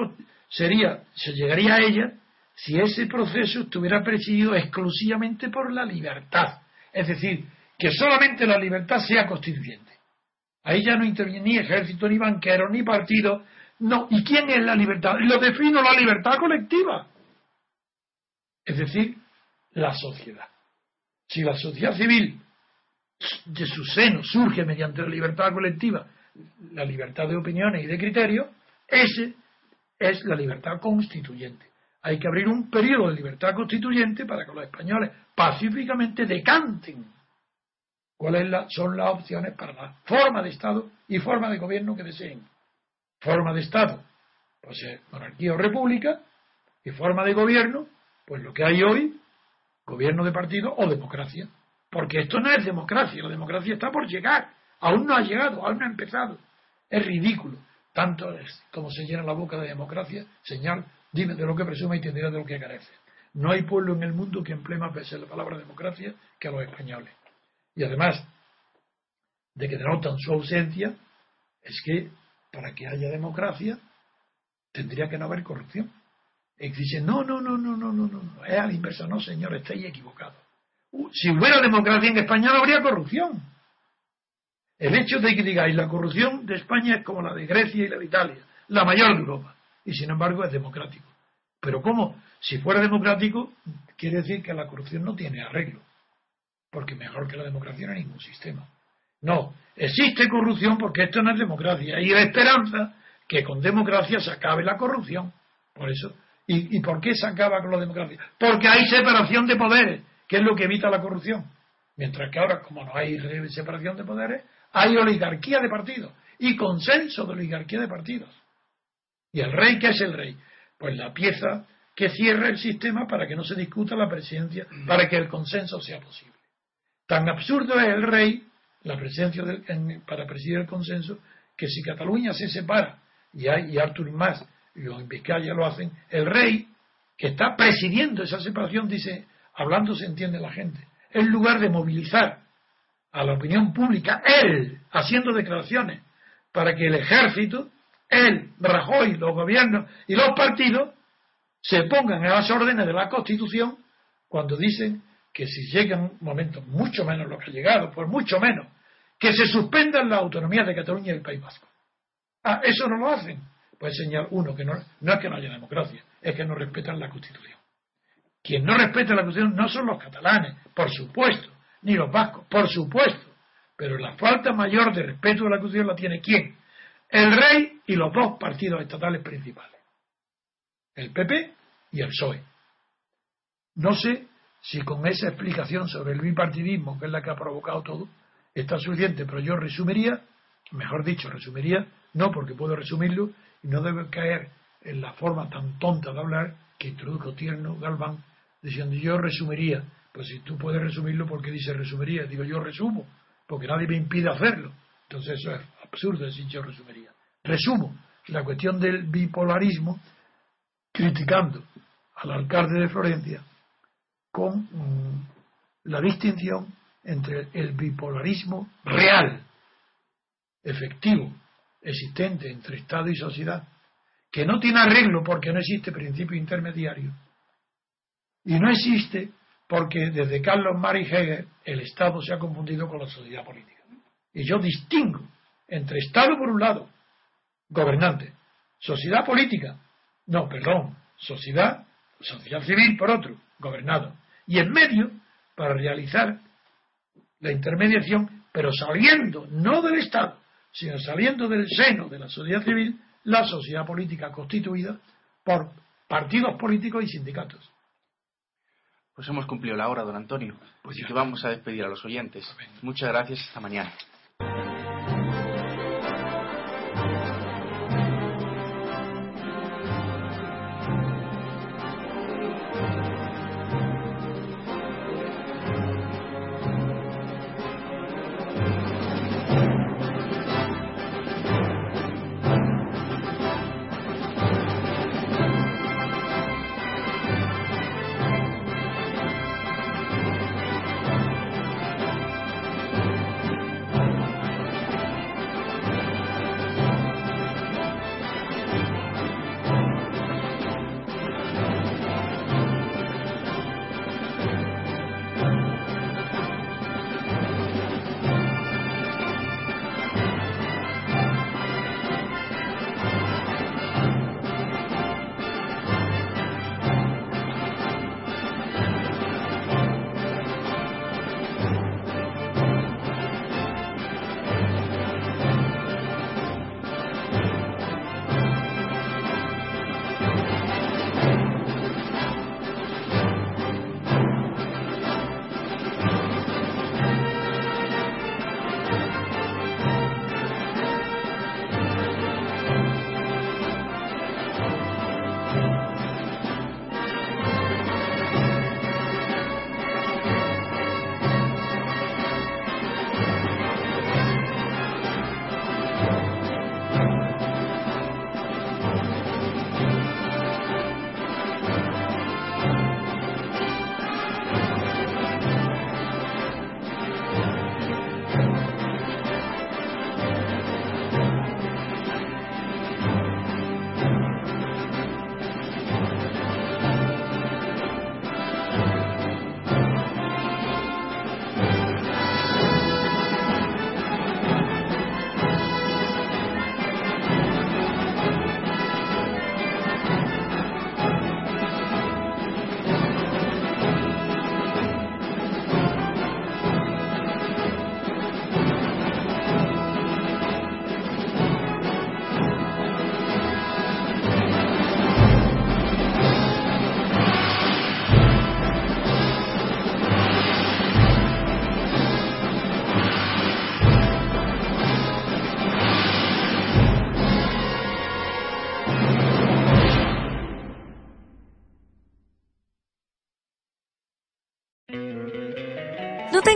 sería, se llegaría a ella si ese proceso estuviera presidido exclusivamente por la libertad. Es decir, que solamente la libertad sea constituyente. Ahí ya no interviene ni ejército, ni banquero, ni partido. No. ¿Y quién es la libertad? Lo defino la libertad colectiva. Es decir, la sociedad. Si la sociedad civil de su seno surge mediante la libertad colectiva, la libertad de opiniones y de criterios, ese es la libertad constituyente. Hay que abrir un periodo de libertad constituyente para que los españoles pacíficamente decanten cuáles son las opciones para la forma de Estado y forma de gobierno que deseen. Forma de Estado, pues monarquía o república, y forma de gobierno, pues lo que hay hoy, gobierno de partido o democracia. Porque esto no es democracia, la democracia está por llegar, aún no ha llegado, aún no ha empezado. Es ridículo. Tanto como se llena la boca de democracia, señal, dime de lo que presume y te de lo que carece. No hay pueblo en el mundo que emplee más veces la palabra democracia que a los españoles. Y además de que denotan su ausencia, es que para que haya democracia tendría que no haber corrupción. Y dicen, no, no, no, no, no, no, no, es al inverso, no, señor, estáis equivocados. Si hubiera democracia en España no habría corrupción. El hecho de que digáis la corrupción de España es como la de Grecia y la de Italia, la mayor de Europa, y sin embargo es democrático. Pero ¿cómo? Si fuera democrático, quiere decir que la corrupción no tiene arreglo, porque mejor que la democracia no hay ningún sistema. No, existe corrupción porque esto no es democracia, y la esperanza que con democracia se acabe la corrupción. Por eso. ¿Y, ¿Y por qué se acaba con la democracia? Porque hay separación de poderes ¿Qué es lo que evita la corrupción? Mientras que ahora, como no hay separación de poderes, hay oligarquía de partidos y consenso de oligarquía de partidos. ¿Y el rey qué es el rey? Pues la pieza que cierra el sistema para que no se discuta la presidencia, para que el consenso sea posible. Tan absurdo es el rey, la presencia para presidir el consenso, que si Cataluña se separa, y, hay, y Artur Mas y los en Vizcaya lo hacen, el rey que está presidiendo esa separación dice, hablando se entiende la gente. En lugar de movilizar a la opinión pública, él haciendo declaraciones para que el ejército, él, Rajoy, los gobiernos y los partidos se pongan a las órdenes de la Constitución cuando dicen que si llegan momentos mucho menos lo que ha llegado, por mucho menos, que se suspendan las autonomías de Cataluña y el País Vasco. Ah, eso no lo hacen. Pues señalar uno que no es que no haya democracia, es que no respetan la Constitución. Quien no respeta la Constitución no son los catalanes, por supuesto, ni los vascos, por supuesto. Pero la falta mayor de respeto de la Constitución la tiene quién? El rey y los dos partidos estatales principales. El PP y el PSOE. No sé si con esa explicación sobre el bipartidismo, que es la que ha provocado todo, está suficiente, pero yo resumiría, mejor dicho, resumiría, no porque puedo resumirlo y no debe caer en la forma tan tonta de hablar que introdujo Tierno Galván diciendo yo resumiría. Pues si tú puedes resumirlo, porque dice resumiría? Digo yo resumo, porque nadie me impide hacerlo. Entonces eso es absurdo decir yo resumiría. Resumo la cuestión del bipolarismo criticando al alcalde de Florencia con mm, la distinción entre el bipolarismo real, efectivo, existente entre Estado y sociedad, que no tiene arreglo porque no existe principio intermediario, y no existe porque desde Carlos Mari Hegel el Estado se ha confundido con la sociedad política. Y yo distingo entre Estado por un lado, gobernante, sociedad política, no, perdón, sociedad, sociedad civil por otro, gobernado. Y en medio, para realizar la intermediación, pero saliendo no del Estado, sino saliendo del seno de la sociedad civil, la sociedad política constituida por partidos políticos y sindicatos. Pues hemos cumplido la hora, don Antonio. Pues que vamos a despedir a los oyentes. Muchas gracias, hasta mañana.